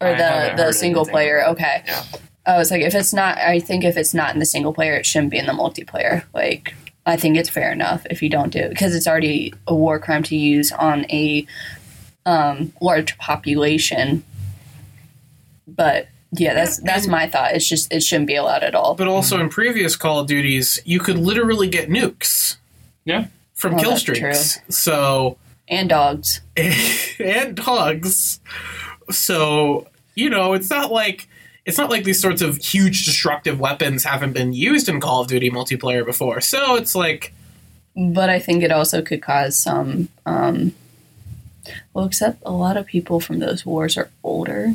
or the the single player. Okay, Yeah. I was like, if it's not, I think if it's not in the single player, it shouldn't be in the multiplayer. Like, I think it's fair enough if you don't do it because it's already a war crime to use on a um, large population. But yeah, that's that's my thought. It's just it shouldn't be allowed at all. but also in previous Call of Duties, you could literally get nukes Yeah. from Oh, kill that's streaks. So And dogs. and dogs. So, you know, it's not like it's not like these sorts of huge destructive weapons haven't been used in Call of Duty multiplayer before. So it's like But I think it also could cause some. Um, well, except a lot of people from those wars are older.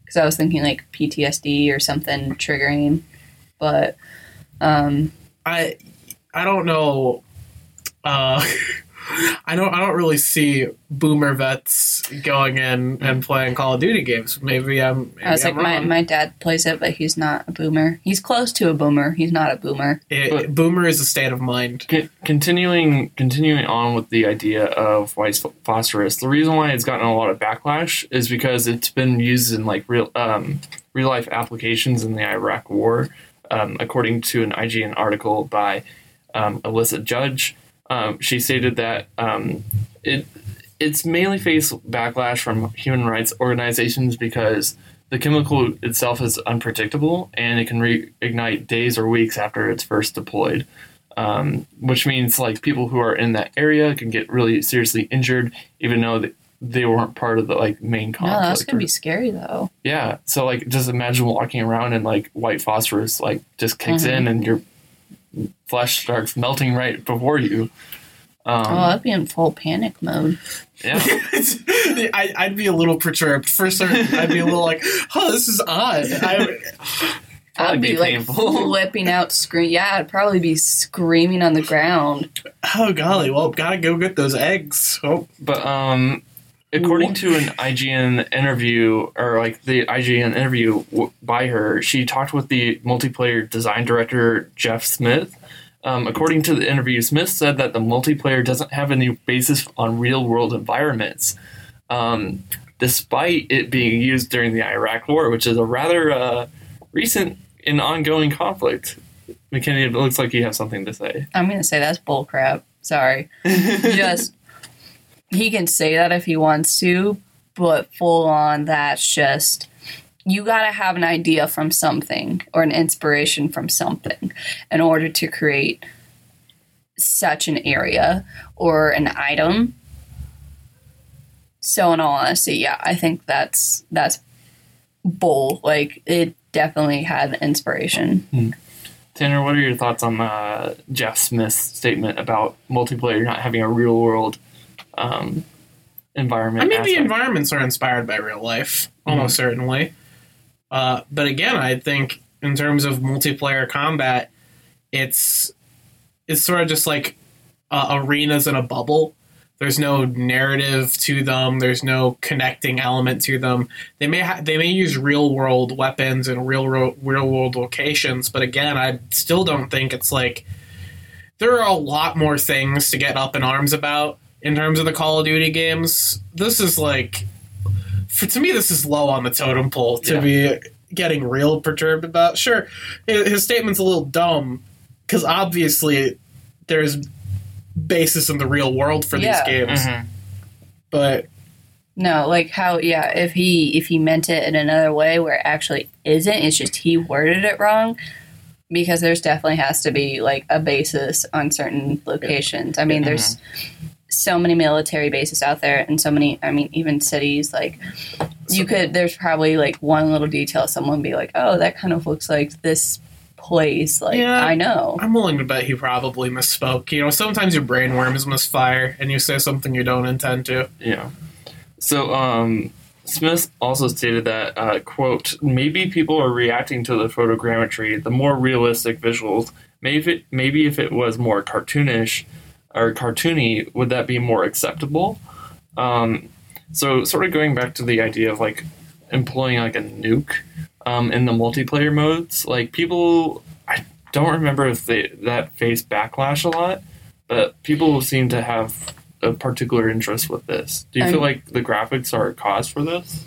Because I was thinking like PTSD or something triggering, but um, I I don't know uh I don't I don't really see boomer vets going in and playing Call of Duty games. Maybe I'm maybe I was like, I'm my, wrong. my dad plays it, but he's not a boomer. He's close to a boomer. He's not a boomer. It- But- boomer is a state of mind. Con- continuing continuing on with the idea of white phosphorus, the reason why it's gotten a lot of backlash is because it's been used in like real um, real life applications in the Iraq War, um, according to an IGN article by um, Alyssa Judge. Um, she stated that um, it it's mainly faced backlash from human rights organizations because the chemical itself is unpredictable and it can reignite days or weeks after it's first deployed um, which means like people who are in that area can get really seriously injured, even though they, they weren't part of the like main No, conflict. that's gonna be scary though. yeah. So like, just imagine walking around and like white phosphorus like just kicks Mhm. in and your flesh starts melting right before you. Um, oh, I'd be in full panic mode. yeah. I, I'd be a little perturbed for certain. I'd be a little like, "Oh, this is odd." I, Probably I'd be, be like painful. flipping out, scream. Yeah, I'd probably be screaming on the ground. oh golly, well, gotta go get those eggs. Oh, But um, according to an IGN interview, or like the IGN interview by her, she talked with the multiplayer design director Jeff Smith. Um, according to the interview, Smith said that the multiplayer doesn't have any basis on real world environments, um, despite it being used during the Iraq War, which is a rather uh, recent and ongoing conflict. McKenna, it looks like you have something to say. I'm gonna say that's bullcrap. Sorry. just he can say that if he wants to, but full on that's just you gotta have an idea from something or an inspiration from something in order to create such an area or an item. So in all honesty, yeah, I think that's that's bull. Like it definitely had inspiration. Tanner, what are your thoughts on uh, Jeff Smith's statement about multiplayer not having a real world um, environment? I mean, the environments are inspired by real life, almost certainly. Uh, but again, I think in terms of multiplayer combat, it's it's sort of just like uh, arenas in a bubble. There's no narrative to them. There's no connecting element to them. They may ha- they may use real world weapons and real ro- real world locations, but again, I still don't think it's like there are a lot more things to get up in arms about in terms of the Call of Duty games. This is like, for to me, this is low on the totem pole to Yeah. be getting real perturbed about. Sure, his his statement's a little dumb because obviously there's basis in the real world for Yeah. these games, Mhm. but No, like how yeah, if he if he meant it in another way where it actually isn't, it's just he worded it wrong. Because there's definitely has to be like a basis on certain locations. I mean, there's so many military bases out there and so many I mean, even cities, like you could there's probably like one little detail someone be like, Oh, that kind of looks like this place. Like Yeah. I know. I'm willing to bet he probably misspoke. You know, sometimes your brain worms misfire and you say something you don't intend to. Yeah. So, um, Smith also stated that, uh, quote, maybe people are reacting to the photogrammetry, the more realistic visuals. Maybe if it, maybe if it was more cartoonish or cartoony, would that be more acceptable? Um, so, sort of going back to the idea of like employing like a nuke um, in the multiplayer modes, like people, I don't remember if they that faced backlash a lot, but people seem to have a particular interest with this. Do you feel Um, like the graphics are a cause for this?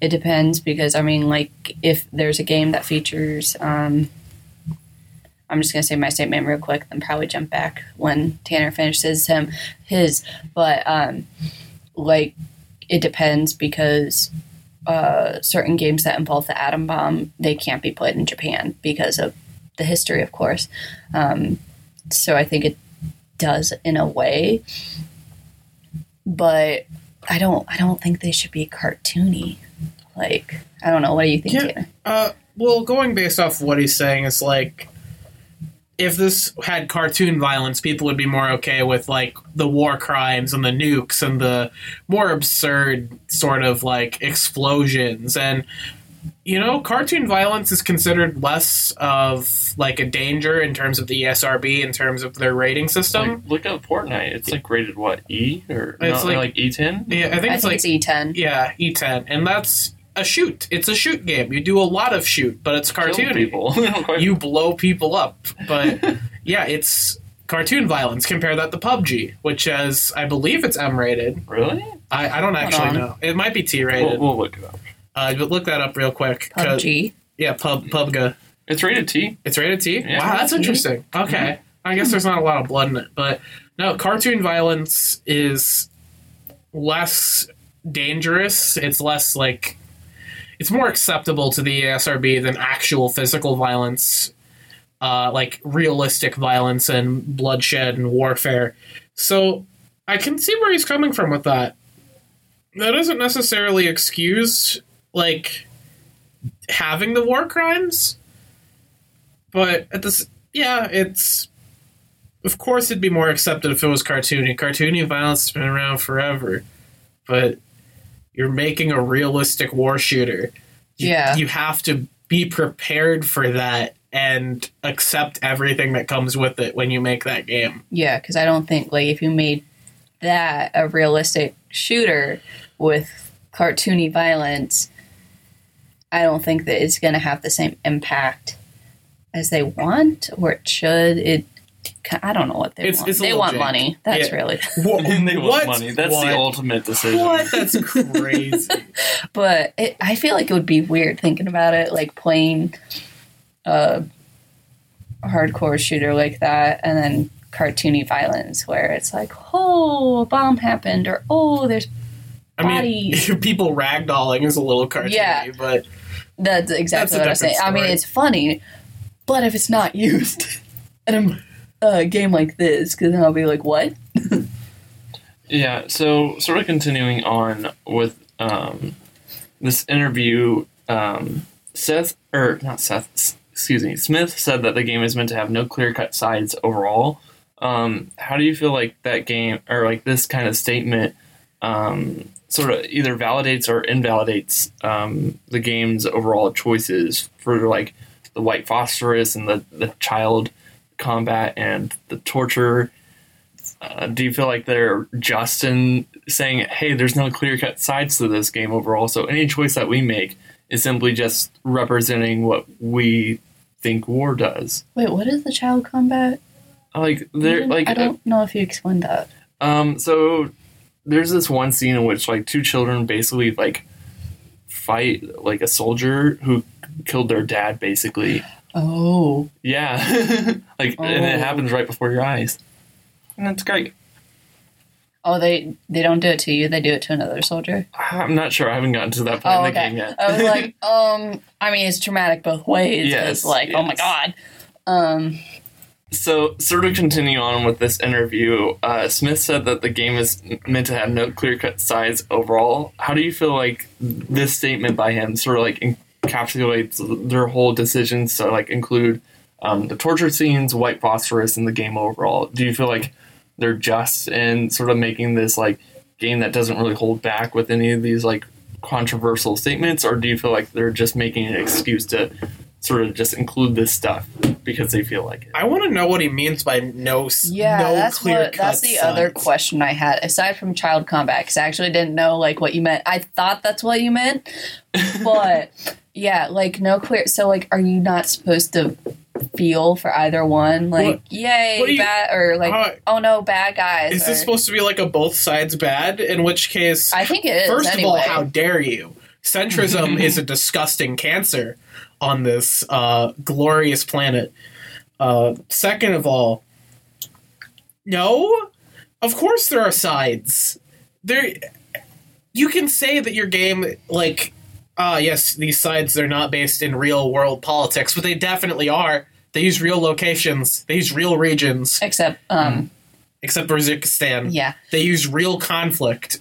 It depends because I mean, like if there's a game that features, um, I'm just gonna say my statement real quick, then probably jump back when Tanner finishes him his. But um, like it depends because uh, certain games that involve the atom bomb they can't be played in Japan because of the history, of course. Um, so I think it does in a way, but I don't. I don't think they should be cartoony. Like I don't know. What do you think, Yeah. Uh, well, going based off what he's saying is like, if this had cartoon violence, people would be more okay with like the war crimes and the nukes and the more absurd sort of like explosions and. You know, cartoon violence is considered less of like a danger in terms of the ESRB, in terms of their rating system. Like, look at Fortnite. It's like rated what E or It's no, like- like, E10. yeah, I think I it's think like E E10. yeah, E10, and that's a shoot. It's a shoot game. You do a lot of shoot, but it's cartoon. people. you blow people up. But yeah, it's cartoon violence. Compare that to PUBG, which has, I believe it's M rated. really? I, I don't actually know. It might be T We'll, rated. we'll look it up. Uh, but look that up real quick. 'cause- PUBG. Yeah, Pub PUBG. It's rated T. It's rated T. Yeah. wow, that's interesting. Okay, I guess there's not a lot of blood in it, but no, cartoon violence is less dangerous. It's less like it's more acceptable to the ESRB than actual physical violence, uh, like realistic violence and bloodshed and warfare. So I can see where he's coming from with that. That doesn't necessarily excused, like having the war crimes, but at this, yeah, it's. Of course, it'd be more accepted if it was cartoony. Cartoony violence has been around forever, but you're making a realistic war shooter. You- Yeah. you have to be prepared for that and accept everything that comes with it when you make that game. Yeah, because I don't think like if you made that a realistic shooter with cartoony violence, I don't think that it's going to have the same impact as they want or it should. It, I don't know what they It's- want. it's they want jank. money. That's Yeah. really. What? they want what? money. That's What? the ultimate decision. What? That's crazy. But it, I feel like it would be weird thinking about it, like playing a hardcore shooter like that, and then cartoony violence where it's like, oh, a bomb happened, or oh, there's I mean, people ragdolling is a little cartoony, Yeah. but That's exactly That's what I'm saying. different I mean, it's funny, but if it's not used in a, a game like this, because then I'll be like, what? Yeah, so sort of continuing on with um, this interview, um, Seth, or not Seth, excuse me, Smith said that the game is meant to have no clear cut sides overall. Um, how do you feel like that game, or like this kind of statement, um, sort of either validates or invalidates um, the game's overall choices for like the white phosphorus and the, the child combat and the torture? Uh, do you feel like they're just in saying, hey, there's no clear cut sides to this game overall, so any choice that we make is simply just representing what we think war does? Wait, what is the child combat? Like, they're like, I don't know if you explained that. um, so there's this one scene in which like two children basically like fight like a soldier who killed their dad, basically. Oh, Yeah, like, and it Oh. happens right before your eyes, and it's great. oh, they they don't do it to you; they do it to another soldier. I'm not sure. I haven't gotten to that point Oh, in the okay. game yet. I was like, um, I mean, it's traumatic both ways. Yes, it's like, oh my god. Um, So, sort of continue on with this interview, uh, Smith said that the game is meant to have no clear cut sides overall. How do you feel like this statement by him sort of like en- encapsulates their whole decisions to like include um, the torture scenes, white phosphorus, and the game overall. Do you feel like they're just in sort of making this like game that doesn't really hold back with any of these like controversial statements, or do you feel like they're just making an excuse to sort of just include this stuff because they feel like it? I want to know what he means by no, Yeah, no that's clear what. That's cut the other question I had. Aside from child combat, because I actually didn't know like what you meant. I thought that's what you meant, but yeah, like no clear. So like, are you not supposed to feel for either one? Like, What- yay, what you- bad, or like, how- oh no, bad guys. Is this or- supposed to be like a both sides bad? In which case, I think it is. First anyway. of all, how dare you? Centrism is a disgusting cancer on this uh, glorious planet. Uh, second of all, no, of course there are sides. There, you can say that your game, like, ah, yes, these sides they're not based in real world politics, but they definitely are. They use real locations. They use real regions, Except, um, except for Urzikstan. yeah. They use real conflict.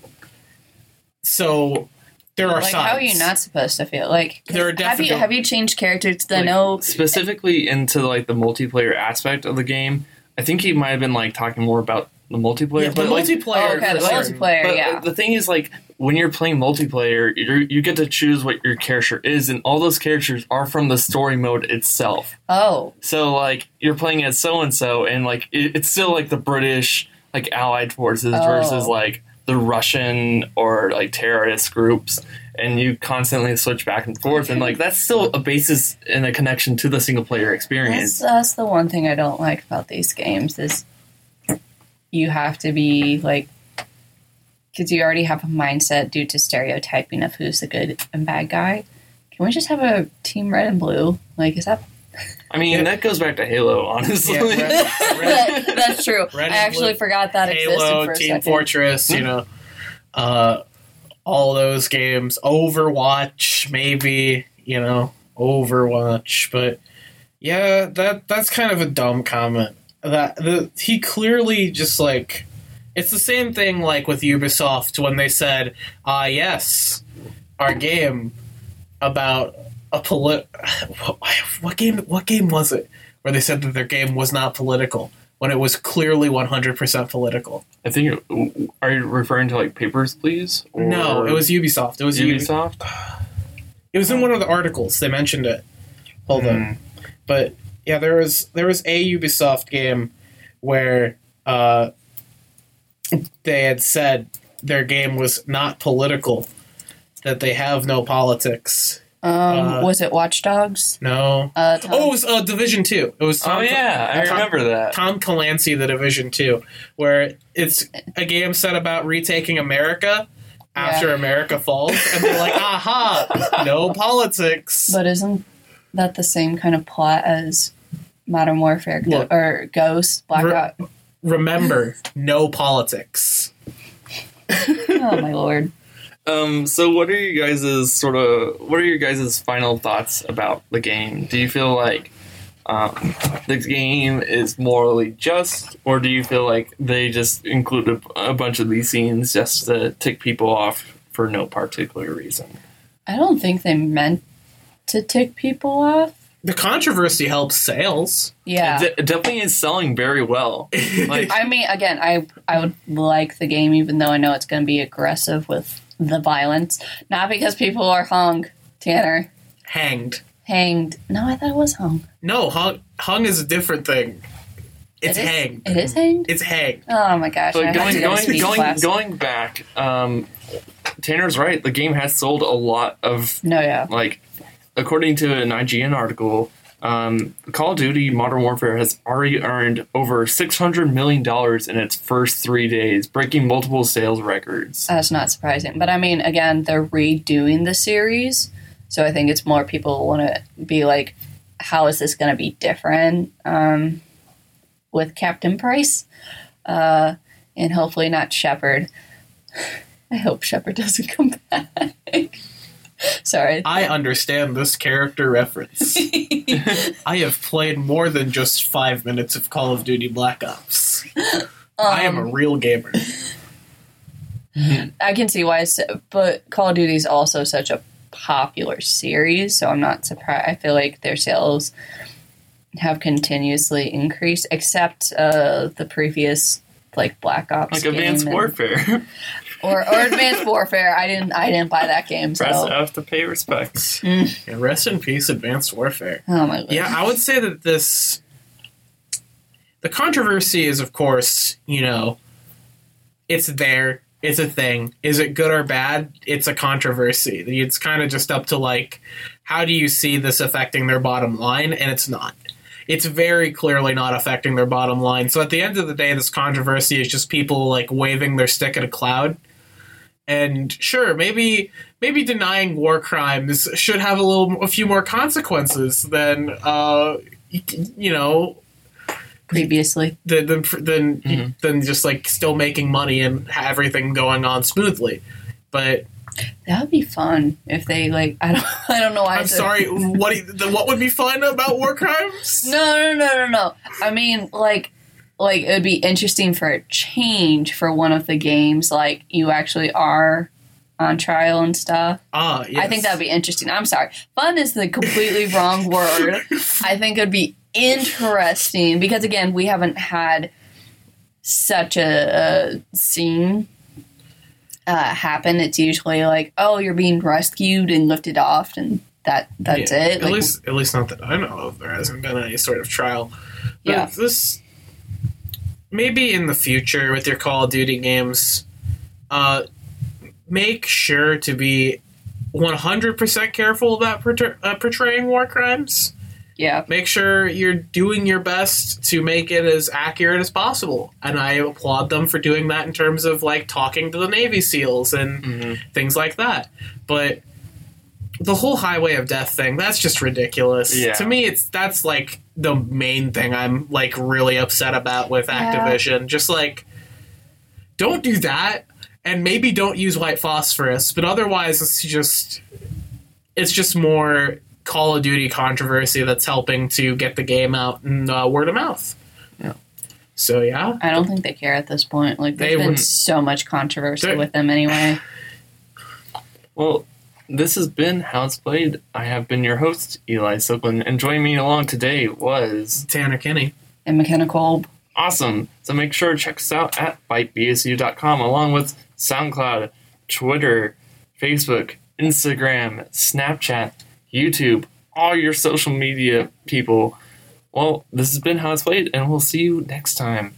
So there are Like, sides. how are you not supposed to feel? Like, There are have you definitely- have you changed characters? 'Cause I Like, know. specifically into like the multiplayer aspect of the game. I think he might have been like talking more about the multiplayer. Yeah, the but, like, multiplayer. Oh, okay, the for sure. multiplayer. But yeah. the thing is, like, when you're playing multiplayer, you're, you get to choose what your character is, and all those characters are from the story mode itself. Oh, So, like, you're playing as so and so, and like, it, it's still like the British like allied forces Oh. versus like the Russian or like terrorist groups, and you constantly switch back and forth, and like that's still a basis and a connection to the single player that's, experience. that's the one thing I don't like about these games is you have to be like because you already have a mindset due to stereotyping of who's the good and bad guy. Can we just have a team red and blue? Like, is that I mean, Yeah. that goes back to Halo, honestly. Yeah, red- red- that's true? Red I actually blue. forgot that existed Halo, for a Team second. Fortress, you know, uh, all those games. Overwatch, maybe, you know, Overwatch. But yeah, that that's kind of a dumb comment. That the he clearly just like it's the same thing like with Ubisoft when they said, "Ah, yes, our game about a polit. What, what game? What game was it where they said that their game was not political when it was clearly one hundred percent political? I think. Are you referring to like Papers, Please? Or No, it was Ubisoft. It was Ubisoft. Ubisoft. It was in one of the articles. They mentioned it. Hold Hmm. on, but yeah, there was there was a Ubisoft game where uh, they had said their game was not political, that they have no politics. Um, Uh, was it Watch Dogs? No. Uh, Tom- Oh, it was uh, Division Two. It was Tom Oh yeah, I Tom- remember that. Tom Clancy, The Division Two, where it's a game set about retaking America after Yeah. America falls, and they're like, "Aha, no politics." But isn't that the same kind of plot as Modern Warfare Go- Look. or Ghost Black Re- Remember, no politics. Oh my lord! Um, so what are you guys' sort of what are your guys' final thoughts about the game? Do you feel like um, the game is morally just, or do you feel like they just included a bunch of these scenes just to tick people off for no particular reason? I don't think they meant to tick people off. The controversy helps sales. Yeah. It, de- it definitely is selling very well. Like, I mean, again, I I would like the game, even though I know it's going to be aggressive with the violence. Not because people are hung, Tanner, Hanged. hanged. No, I thought it was hung. No, hung, hung is a different thing. It's It is- hanged. It is hanged. It's hanged. Oh my gosh! But going go going going class. going back, um, Tanner's right. The game has sold a lot of No, yeah. like according to an IGN article. Um, Call of Duty Modern Warfare has already earned over six hundred million dollars in its first three days, breaking multiple sales records. That's not surprising. But I mean, again, they're redoing the series, so I think it's more people want to be like, how is this going to be different um, with Captain Price, uh, and hopefully not Shepard. I hope Shepard doesn't come back. Sorry. I understand this character reference. I have played more than just five minutes of Call of Duty Black Ops. I am a Um, real gamer. I can see why, it's, but Call of Duty is also such a popular series, so I'm not surprised. I feel like their sales have continuously increased, except uh, the previous like Black Ops Like game Advanced and- Warfare. or, or Advanced Warfare. I didn't I didn't buy that game. So Press F to pay respects. Mm. Yeah, rest in peace, Advanced Warfare. oh my god. Yeah, I would say that this. The controversy is, of course, you know, it's there. It's a thing. Is it good or bad? It's a controversy. It's kind of just up to, like, how do you see this affecting their bottom line? And it's not. It's very clearly not affecting their bottom line. So at the end of the day, this controversy is just people, like, waving their stick at a cloud. And sure, maybe maybe denying war crimes should have a little a few more consequences than uh you know Previously, than than than, Mhm. than just like still making money and everything going on smoothly but that would be fun if they like. I don't. I don't know why. I i'm said- sorry what you- the- what would be fun about war crimes No, no, no, no, no. I mean, like, like it would be interesting for a change for one of the games. Like you actually are on trial and stuff. ah yes. I think that would be interesting. I'm sorry, fun is the completely wrong word. I think it'd be interesting because again, we haven't had such a, a scene uh, happen. It's usually like, oh, you're being rescued and lifted off, and that that's Yeah, it. At Like, least, at least not that I know of. There hasn't been any sort of trial. But Yeah. this maybe in the future with your Call of Duty games, uh, make sure to be one hundred percent careful about portray- uh, portraying war crimes. yeah, Make sure you're doing your best to make it as accurate as possible, and I applaud them for doing that in terms of like talking to the Navy SEALs and Mhm. things like that. But the whole highway of death thing, that's just ridiculous. Yeah. To me it's that's like the main thing I'm like really upset about with Yeah. Activision. Just like don't do that and maybe don't use white phosphorus, but otherwise it's just it's just more Call of Duty controversy that's helping to get the game out and uh, word of mouth. Yeah. So yeah, I don't think they care at this point. Like, there's They been so much controversy with them anyway. Well, this has been How It's Played. I have been your host, Eli Silkman, and joining me along today was Tanner Kenny And McKenna Kolb. awesome. So make sure to check us out at bytebsu.com along with SoundCloud, Twitter, Facebook, Instagram, Snapchat, YouTube, all your social media people. Well, this has been How It's Played, and we'll see you next time.